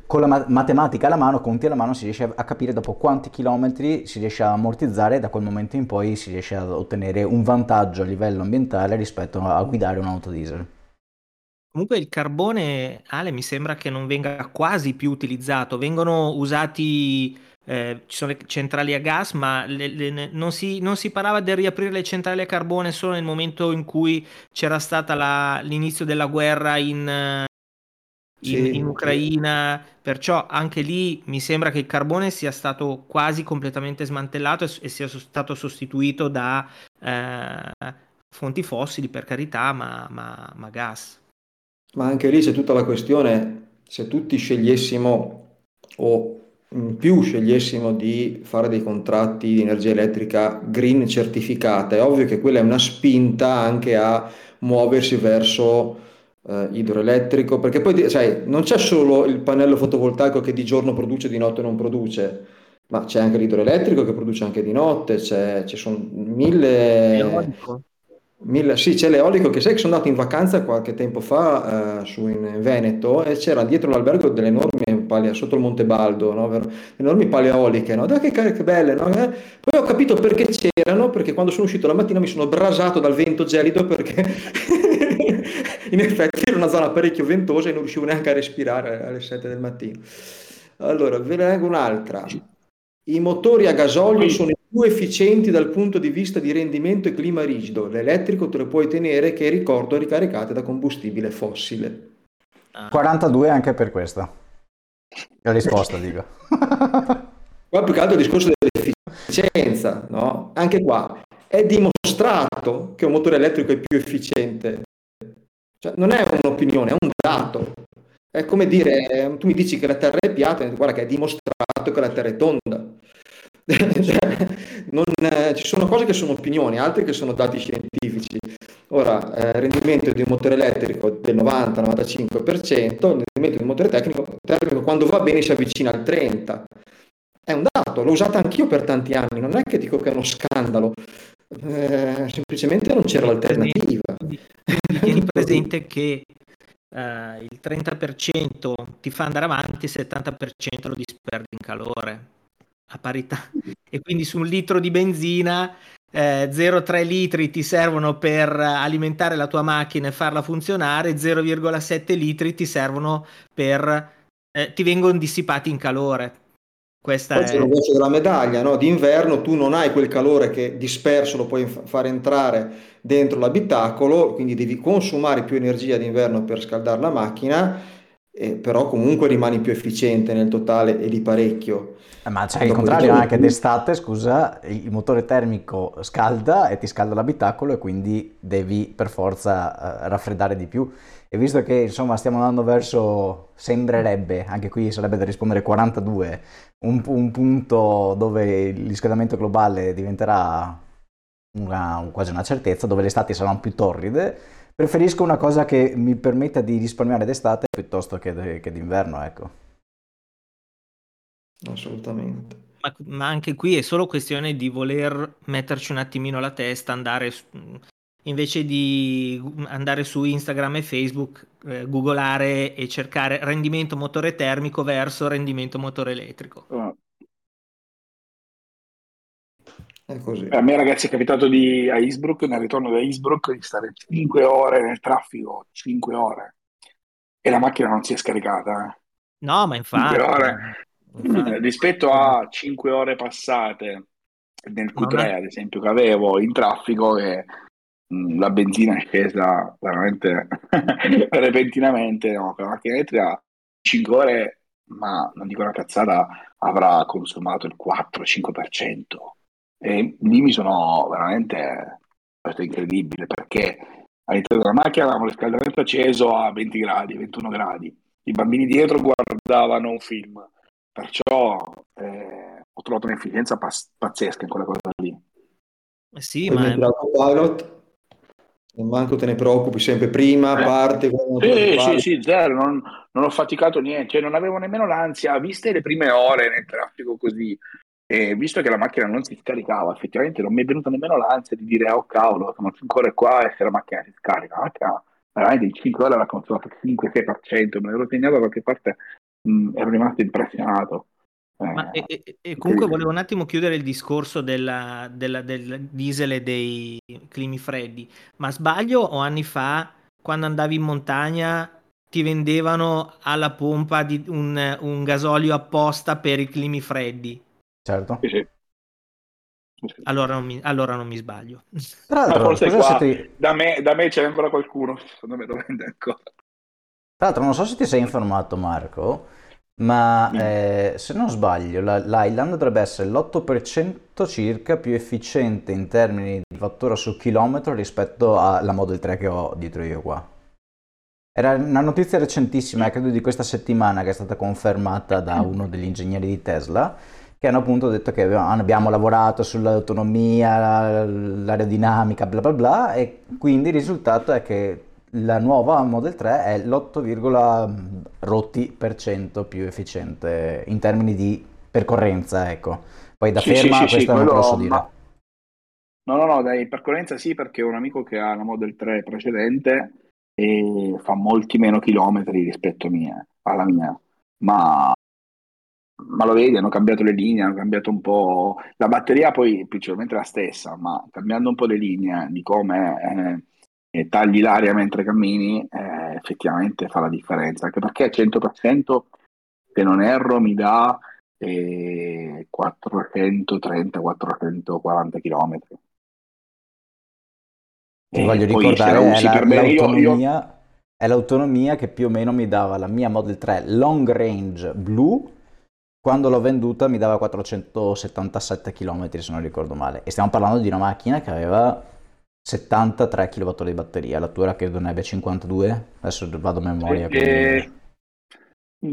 con la ma- matematica alla mano, conti alla mano, si riesce a capire dopo quanti chilometri si riesce a ammortizzare e da quel momento in poi si riesce ad ottenere un vantaggio a livello ambientale rispetto a guidare un'auto diesel. Comunque il carbone, Ale, mi sembra che non venga quasi più utilizzato. Vengono usati, eh, ci sono le centrali a gas, ma le, le, non, si, non, si, parlava del riaprire le centrali a carbone solo nel momento in cui c'era stato l'inizio della guerra in, in, sì, in Ucraina, perciò anche lì mi sembra che il carbone sia stato quasi completamente smantellato e, e sia stato sostituito da eh, fonti fossili, per carità, ma, ma, ma gas. Ma anche lì c'è tutta la questione, se tutti scegliessimo o in più scegliessimo di fare dei contratti di energia elettrica green certificata, è ovvio che quella è una spinta anche a muoversi verso eh, idroelettrico, perché poi sai, non c'è solo il pannello fotovoltaico che di giorno produce, di notte non produce, ma c'è anche l'idroelettrico che produce anche di notte, c'è, ci sono mille... Mille, sì, c'è l'eolico che sai che sono andato in vacanza qualche tempo fa eh, su in Veneto e c'era dietro l'albergo delle enormi pale sotto il Monte Baldo, no? enormi pale eoliche, no? Dai, che, che belle, no? eh? Poi ho capito perché c'erano, perché quando sono uscito la mattina mi sono brasato dal vento gelido perché in effetti era una zona parecchio ventosa e non riuscivo neanche a respirare alle 7 del mattino. Allora, ve ne leggo un'altra. I motori a gasolio sono i più efficienti dal punto di vista di rendimento e clima rigido. L'elettrico te lo puoi tenere che ricordo ricaricate da combustibile fossile. 42 anche per questa. La risposta, dico. Qua più che altro il discorso dell'efficienza, no? Anche qua è dimostrato che un motore elettrico è più efficiente cioè, non è un'opinione, è un dato. È come dire, tu mi dici che la Terra è piatta, guarda che è dimostrato che la Terra è tonda. non, eh, ci sono cose che sono opinioni, altre che sono dati scientifici. Ora, eh, rendimento di un motore elettrico del 90-95%, il rendimento di un motore tecnico, termico quando va bene si avvicina al 30%. È un dato, l'ho usata anch'io per tanti anni, non è che dico che è uno scandalo, eh, semplicemente non c'era l'alternativa. Tieni presente che eh, il 30% ti fa andare avanti, il 70% lo disperdi in calore a parità. E quindi su un litro di benzina eh, 0,3 litri ti servono per alimentare la tua macchina e farla funzionare, 0,7 litri ti servono per... Eh, ti vengono dissipati in calore Questa Poi è... il rovescio della medaglia, no? D'inverno tu non hai quel calore che disperso lo puoi f- far entrare dentro l'abitacolo, quindi devi consumare più energia d'inverno per scaldare la macchina, eh, però comunque rimani più efficiente nel totale e di parecchio. Eh, Ma c'è il contrario anche d'estate, scusa, il motore termico scalda e ti scalda l'abitacolo e quindi devi per forza eh, raffreddare di più. E visto che insomma stiamo andando verso, sembrerebbe, anche qui sarebbe da rispondere 42, un, un punto dove il riscaldamento globale diventerà una, quasi una certezza, dove le estati saranno più torride, preferisco una cosa che mi permetta di risparmiare d'estate piuttosto che, che d'inverno, ecco. Assolutamente. Ma, ma, anche qui è solo questione di voler metterci un attimino la testa, andare su, invece di andare su Instagram e Facebook, eh, googolare e cercare rendimento motore termico verso rendimento motore elettrico. Oh. È così. A me ragazzi è capitato di, a Innsbruck, nel ritorno da Innsbruck, di stare 5 ore nel traffico, 5 ore, e la macchina non si è scaricata. Eh. No, ma infatti... 5 ore, infatti. rispetto a 5 ore passate nel Q3, è... ad esempio, che avevo in traffico, che la benzina è scesa veramente repentinamente, no, la macchina elettrica 5 ore, ma non dico una cazzata, avrà consumato il 4-5%. E lì mi sono veramente questo è incredibile perché all'interno della macchina avevamo il riscaldamento acceso a 20 gradi, 21 gradi. I bambini dietro guardavano un film, perciò eh, ho trovato un'efficienza pazzesca in quella cosa lì. Eh sì, ma è... l'autopilot non manco te ne preoccupi sempre prima, parte. Sì, sì, sì, zero, non, non, ho faticato niente, cioè non avevo nemmeno l'ansia, viste le prime ore nel traffico così, e visto che la macchina non si scaricava, effettivamente non mi è venuta nemmeno l'ansia di dire, oh cavolo, sono 5 ore qua e se la macchina si scarica. La macchina veramente in 5 ore l'ha consumato il 5-6%, me l'ero segnato da qualche parte, mh, ero rimasto impressionato. Ma, e, e, e, comunque volevo un attimo chiudere il discorso della, della, del diesel e dei climi freddi, ma sbaglio o anni fa, quando andavi in montagna, ti vendevano alla pompa di un, un gasolio apposta per i climi freddi? Certo. Sì, sì. Allora non mi, allora non mi sbaglio. Tra l'altro, forse qua, siete... da, me, da me c'è ancora qualcuno, secondo me lo vende ancora. Tra l'altro non so se ti sei informato Marco, ma eh, se non sbaglio la, l'Highland dovrebbe essere l'8% circa più efficiente in termini di fattura su chilometro rispetto alla Model 3 che ho dietro io qua. Era una notizia recentissima, credo di questa settimana, che è stata confermata da uno degli ingegneri di Tesla, che hanno appunto detto che abbiamo lavorato sull'autonomia, l'aerodinamica, bla bla bla, e quindi il risultato è che la nuova Model 3 è l'8, rotti per cento più efficiente in termini di percorrenza, ecco. Poi da sì, ferma sì, questo sì, non quello, posso dire. Ma... No, no, no, dai, percorrenza sì, perché ho un amico che ha la Model 3 precedente e fa molti meno chilometri rispetto mia, alla mia, ma, ma lo vedi, hanno cambiato le linee, hanno cambiato un po'... La batteria poi principalmente la stessa, ma cambiando un po' le linee di come eh, tagli l'aria mentre cammini, eh, effettivamente fa la differenza, anche perché 100%, se non erro, mi dà eh, 430-440 km. Ti voglio ricordare, è, la, l'autonomia, io... è l'autonomia che più o meno mi dava la mia Model 3 long range blu quando l'ho venduta mi dava 477 km se non ricordo male e stiamo parlando di una macchina che aveva 73 kWh di batteria la tua credo ne abbia 52 adesso vado a memoria e...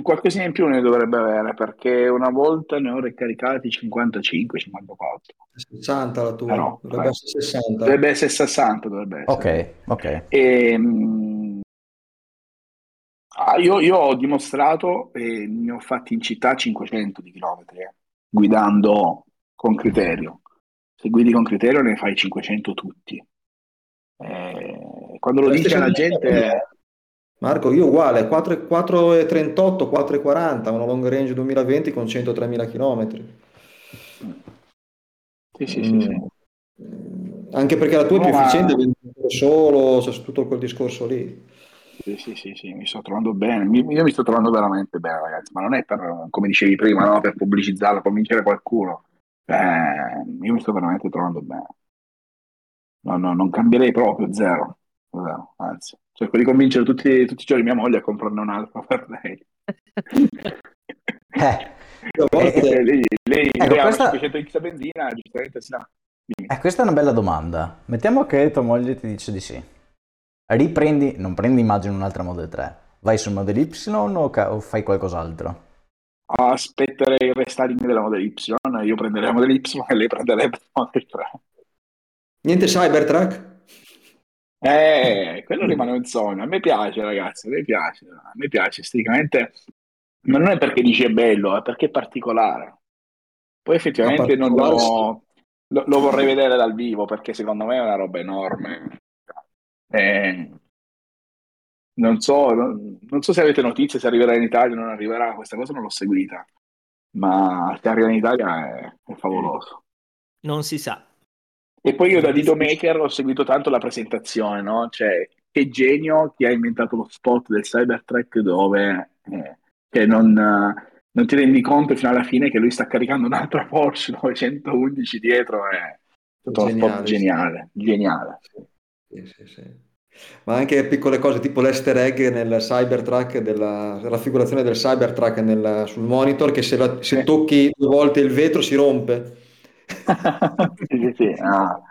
qualcosina in più ne dovrebbe avere perché una volta ne ho ricaricati 55 54 60 la tua Però, dovrebbe eh, essere 60 dovrebbe essere 60 dovrebbe essere. ok ok e, mh, Ah, io, io, ho dimostrato e ne ho fatti in città 500 di chilometri, eh, guidando con criterio. Se guidi con criterio ne fai 500 tutti. Eh, quando lo dice la gente... Marco, io uguale, 4,38, 4,40, una long range 2020 con 103.000 km. Sì, sì, sì, sì. Mm. Anche perché la tua è più no, efficiente, ma... solo, c'è tutto quel discorso lì. Sì, sì, sì, sì, mi sto trovando bene, mi- io mi sto trovando veramente bene, ragazzi, ma non è per, come dicevi prima, no, per pubblicizzarla, per convincere qualcuno. Eh, io mi sto veramente trovando bene. No, no, non cambierei proprio, zero, zero, anzi, cerco di convincere tutti, tutti i giorni mia moglie a comprarne un altro per lei. Eh, volte- Eh, lei, lei, Ecco, questa- 500 x benzina, giustamente sì, no. Eh, questa è una bella domanda. Mettiamo che tua moglie ti dice di sì. Riprendi, non prendi immagino un'altra Model 3. Vai sul Model Y o, ca- o fai qualcos'altro? Aspetterei il restyling della Model Y, io prenderei la Model Y e lei prenderebbe la Model 3. Niente Cybertruck? Eh, quello rimane un sogno. A me piace, ragazzi, a me piace. A me piace esteticamente. Ma non è perché dice bello, è perché è particolare. Poi effettivamente non lo, lo- lo vorrei vedere dal vivo perché secondo me è una roba enorme. Eh, non so, non, non so se avete notizie, se arriverà in Italia o non arriverà, questa cosa non l'ho seguita, ma se arriva in Italia è, è favoloso. Non si sa. E poi io da Dito Maker ho seguito tanto la presentazione, no? Cioè, che genio chi ha inventato lo spot del Cybertruck dove eh, che non, eh, non ti rendi conto fino alla fine che lui sta caricando un'altra Porsche 911 dietro, è tutto uno spot Geniale, sì. geniale, geniale. Sì, sì, sì. Ma anche piccole cose tipo l'easter egg nel Cybertruck, della raffigurazione del Cybertruck nel- sul monitor, che se, la- se Sì. tocchi due volte il vetro si rompe. Sì, sì, sì, no.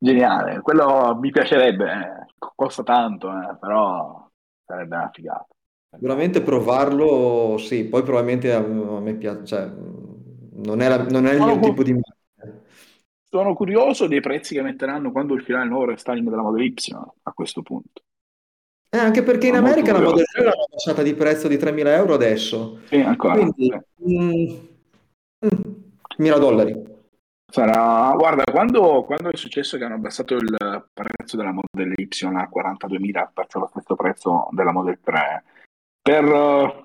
Geniale, quello mi piacerebbe, eh. Costa tanto, eh, però sarebbe una figata. Sicuramente provarlo, sì, poi probabilmente a, me piace, cioè, non è, la- non è il mio cu- tipo di macchina. Sono curioso dei prezzi che metteranno quando uscirà il nuovo restyling della Model Y a questo punto. Eh, anche perché in Sono America la Model. 3 l'hanno passata di prezzo di 3.000 euro adesso, Sì, ancora. quindi sì. mm, mm, 1.000 dollari. Sarà, guarda, quando, quando è successo che hanno abbassato il prezzo della Model Y a 42.000, perciò lo stesso prezzo della Model 3, per eh, un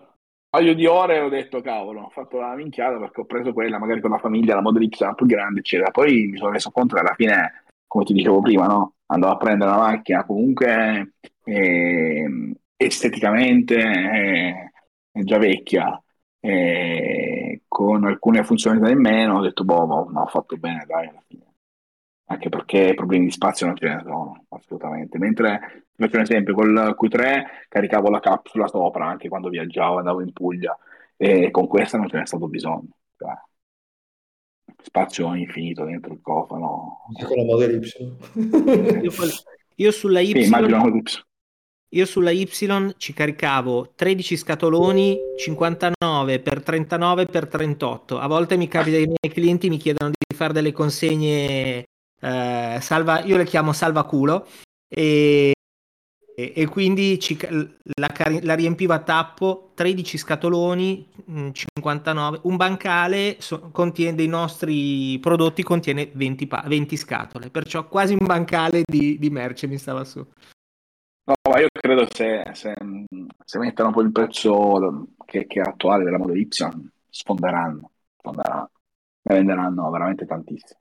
paio di ore ho detto, cavolo, ho fatto la minchiata perché ho preso quella, magari con la famiglia, la Model Y era più grande, eccetera. Poi mi sono reso conto che alla fine, come ti dicevo prima, no? Andavo a prendere una macchina comunque ehm, esteticamente eh, è già vecchia, eh, con alcune funzionalità in meno, ho detto, boh, boh, ma ho fatto bene, dai, alla fine. Anche perché problemi di spazio non ce ne sono, assolutamente. Mentre, ti faccio un esempio, col Q3 caricavo la capsula sopra, anche quando viaggiavo, andavo in Puglia, e con questa non ce n'è stato bisogno. Cioè, spazio infinito dentro il cofano. Anche con la Model Y. Io, io sulla Y, Sì, immagino una Y. io sulla Y ci caricavo 13 scatoloni 59 per 39 per 38. A volte mi capita i miei clienti mi chiedono di fare delle consegne eh, salva, io le chiamo salvaculo e, e, e quindi ci la, la riempivo a tappo 13 scatoloni mh, 59 un bancale so- contiene dei nostri prodotti contiene 20, pa- 20 scatole perciò quasi un bancale di, di merce mi stava su No, ma io credo se, se, se mettono poi il prezzo che, che è attuale della Model Y, sfonderanno, sfonderanno, ne venderanno veramente tantissimo.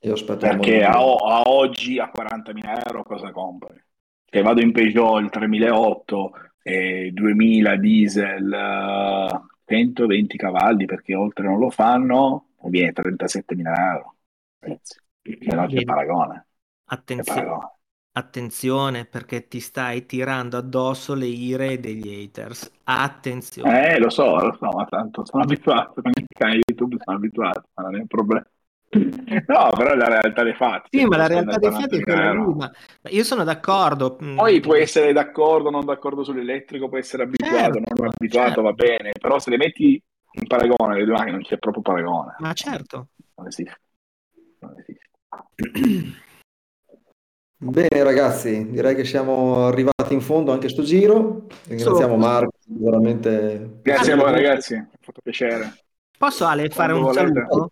Io aspetto la Perché a, a oggi a 40.000 euro cosa compri? Se vado in Peugeot il 3008, eh, 2000 diesel, eh, 120 cavalli, perché oltre non lo fanno, viene 37.000 euro. Ragazzi, e non c'è Bene. paragone. C'è attenzione paragone. Attenzione perché ti stai tirando addosso le ire degli haters. Attenzione. Eh, lo so, lo so, ma tanto sono abituato, con il canale YouTube sono abituato, ma non è un problema. No, però è la realtà dei fatti. Sì, ma la realtà dei fatti è 40.000 quella lì. Ma io sono d'accordo. mm, Poi puoi essere d'accordo o non d'accordo sull'elettrico, puoi essere abituato, Certo, non abituato, certo. va bene, però se le metti in paragone le due macchine non c'è proprio paragone. Ma certo. Non esiste. Non esiste. Bene ragazzi, direi che siamo arrivati in fondo anche a sto giro. Ringraziamo Marco, veramente... Grazie a voi ragazzi, mi ha fatto piacere. Posso Ale fare Quando un volete. saluto?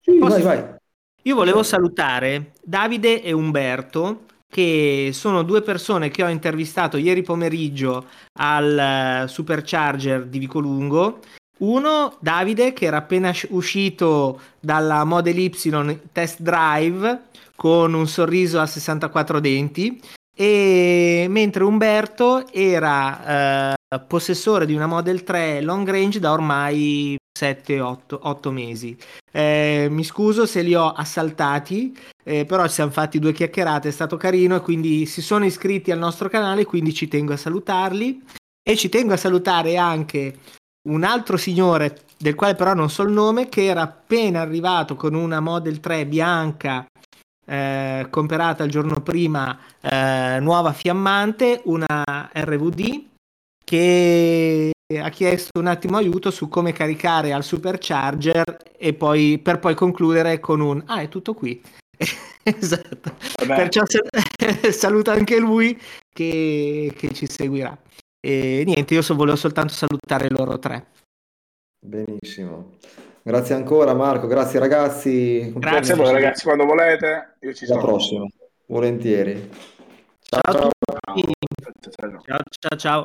Sì, Posso- vai, vai. Io volevo salutare Davide e Umberto, che sono due persone che ho intervistato ieri pomeriggio al eh, Supercharger di Vicolungo. Uno, Davide, che era appena sci- uscito dalla Model Y test drive con un sorriso a 64 denti, e mentre Umberto era eh, possessore di una Model 3 long range da ormai 7-8 mesi. Eh, mi scuso se li ho assaltati, eh, però ci siamo fatti due chiacchierate, è stato carino e quindi si sono iscritti al nostro canale, quindi ci tengo a salutarli e ci tengo a salutare anche un altro signore del quale però non so il nome che era appena arrivato con una Model 3 bianca eh, comprata il giorno prima, eh, nuova fiammante, una RVD che ha chiesto un attimo aiuto su come caricare al supercharger e poi per poi concludere con un ah è tutto qui. Esatto. Vabbè. perciò saluto anche lui che, che ci seguirà. E niente io so, volevo soltanto salutare loro tre. Benissimo Grazie ancora Marco, grazie ragazzi. Grazie a voi ragazzi, quando volete, io ci sono. Alla prossima, volentieri. Ciao, ciao, ciao. ciao, ciao. ciao.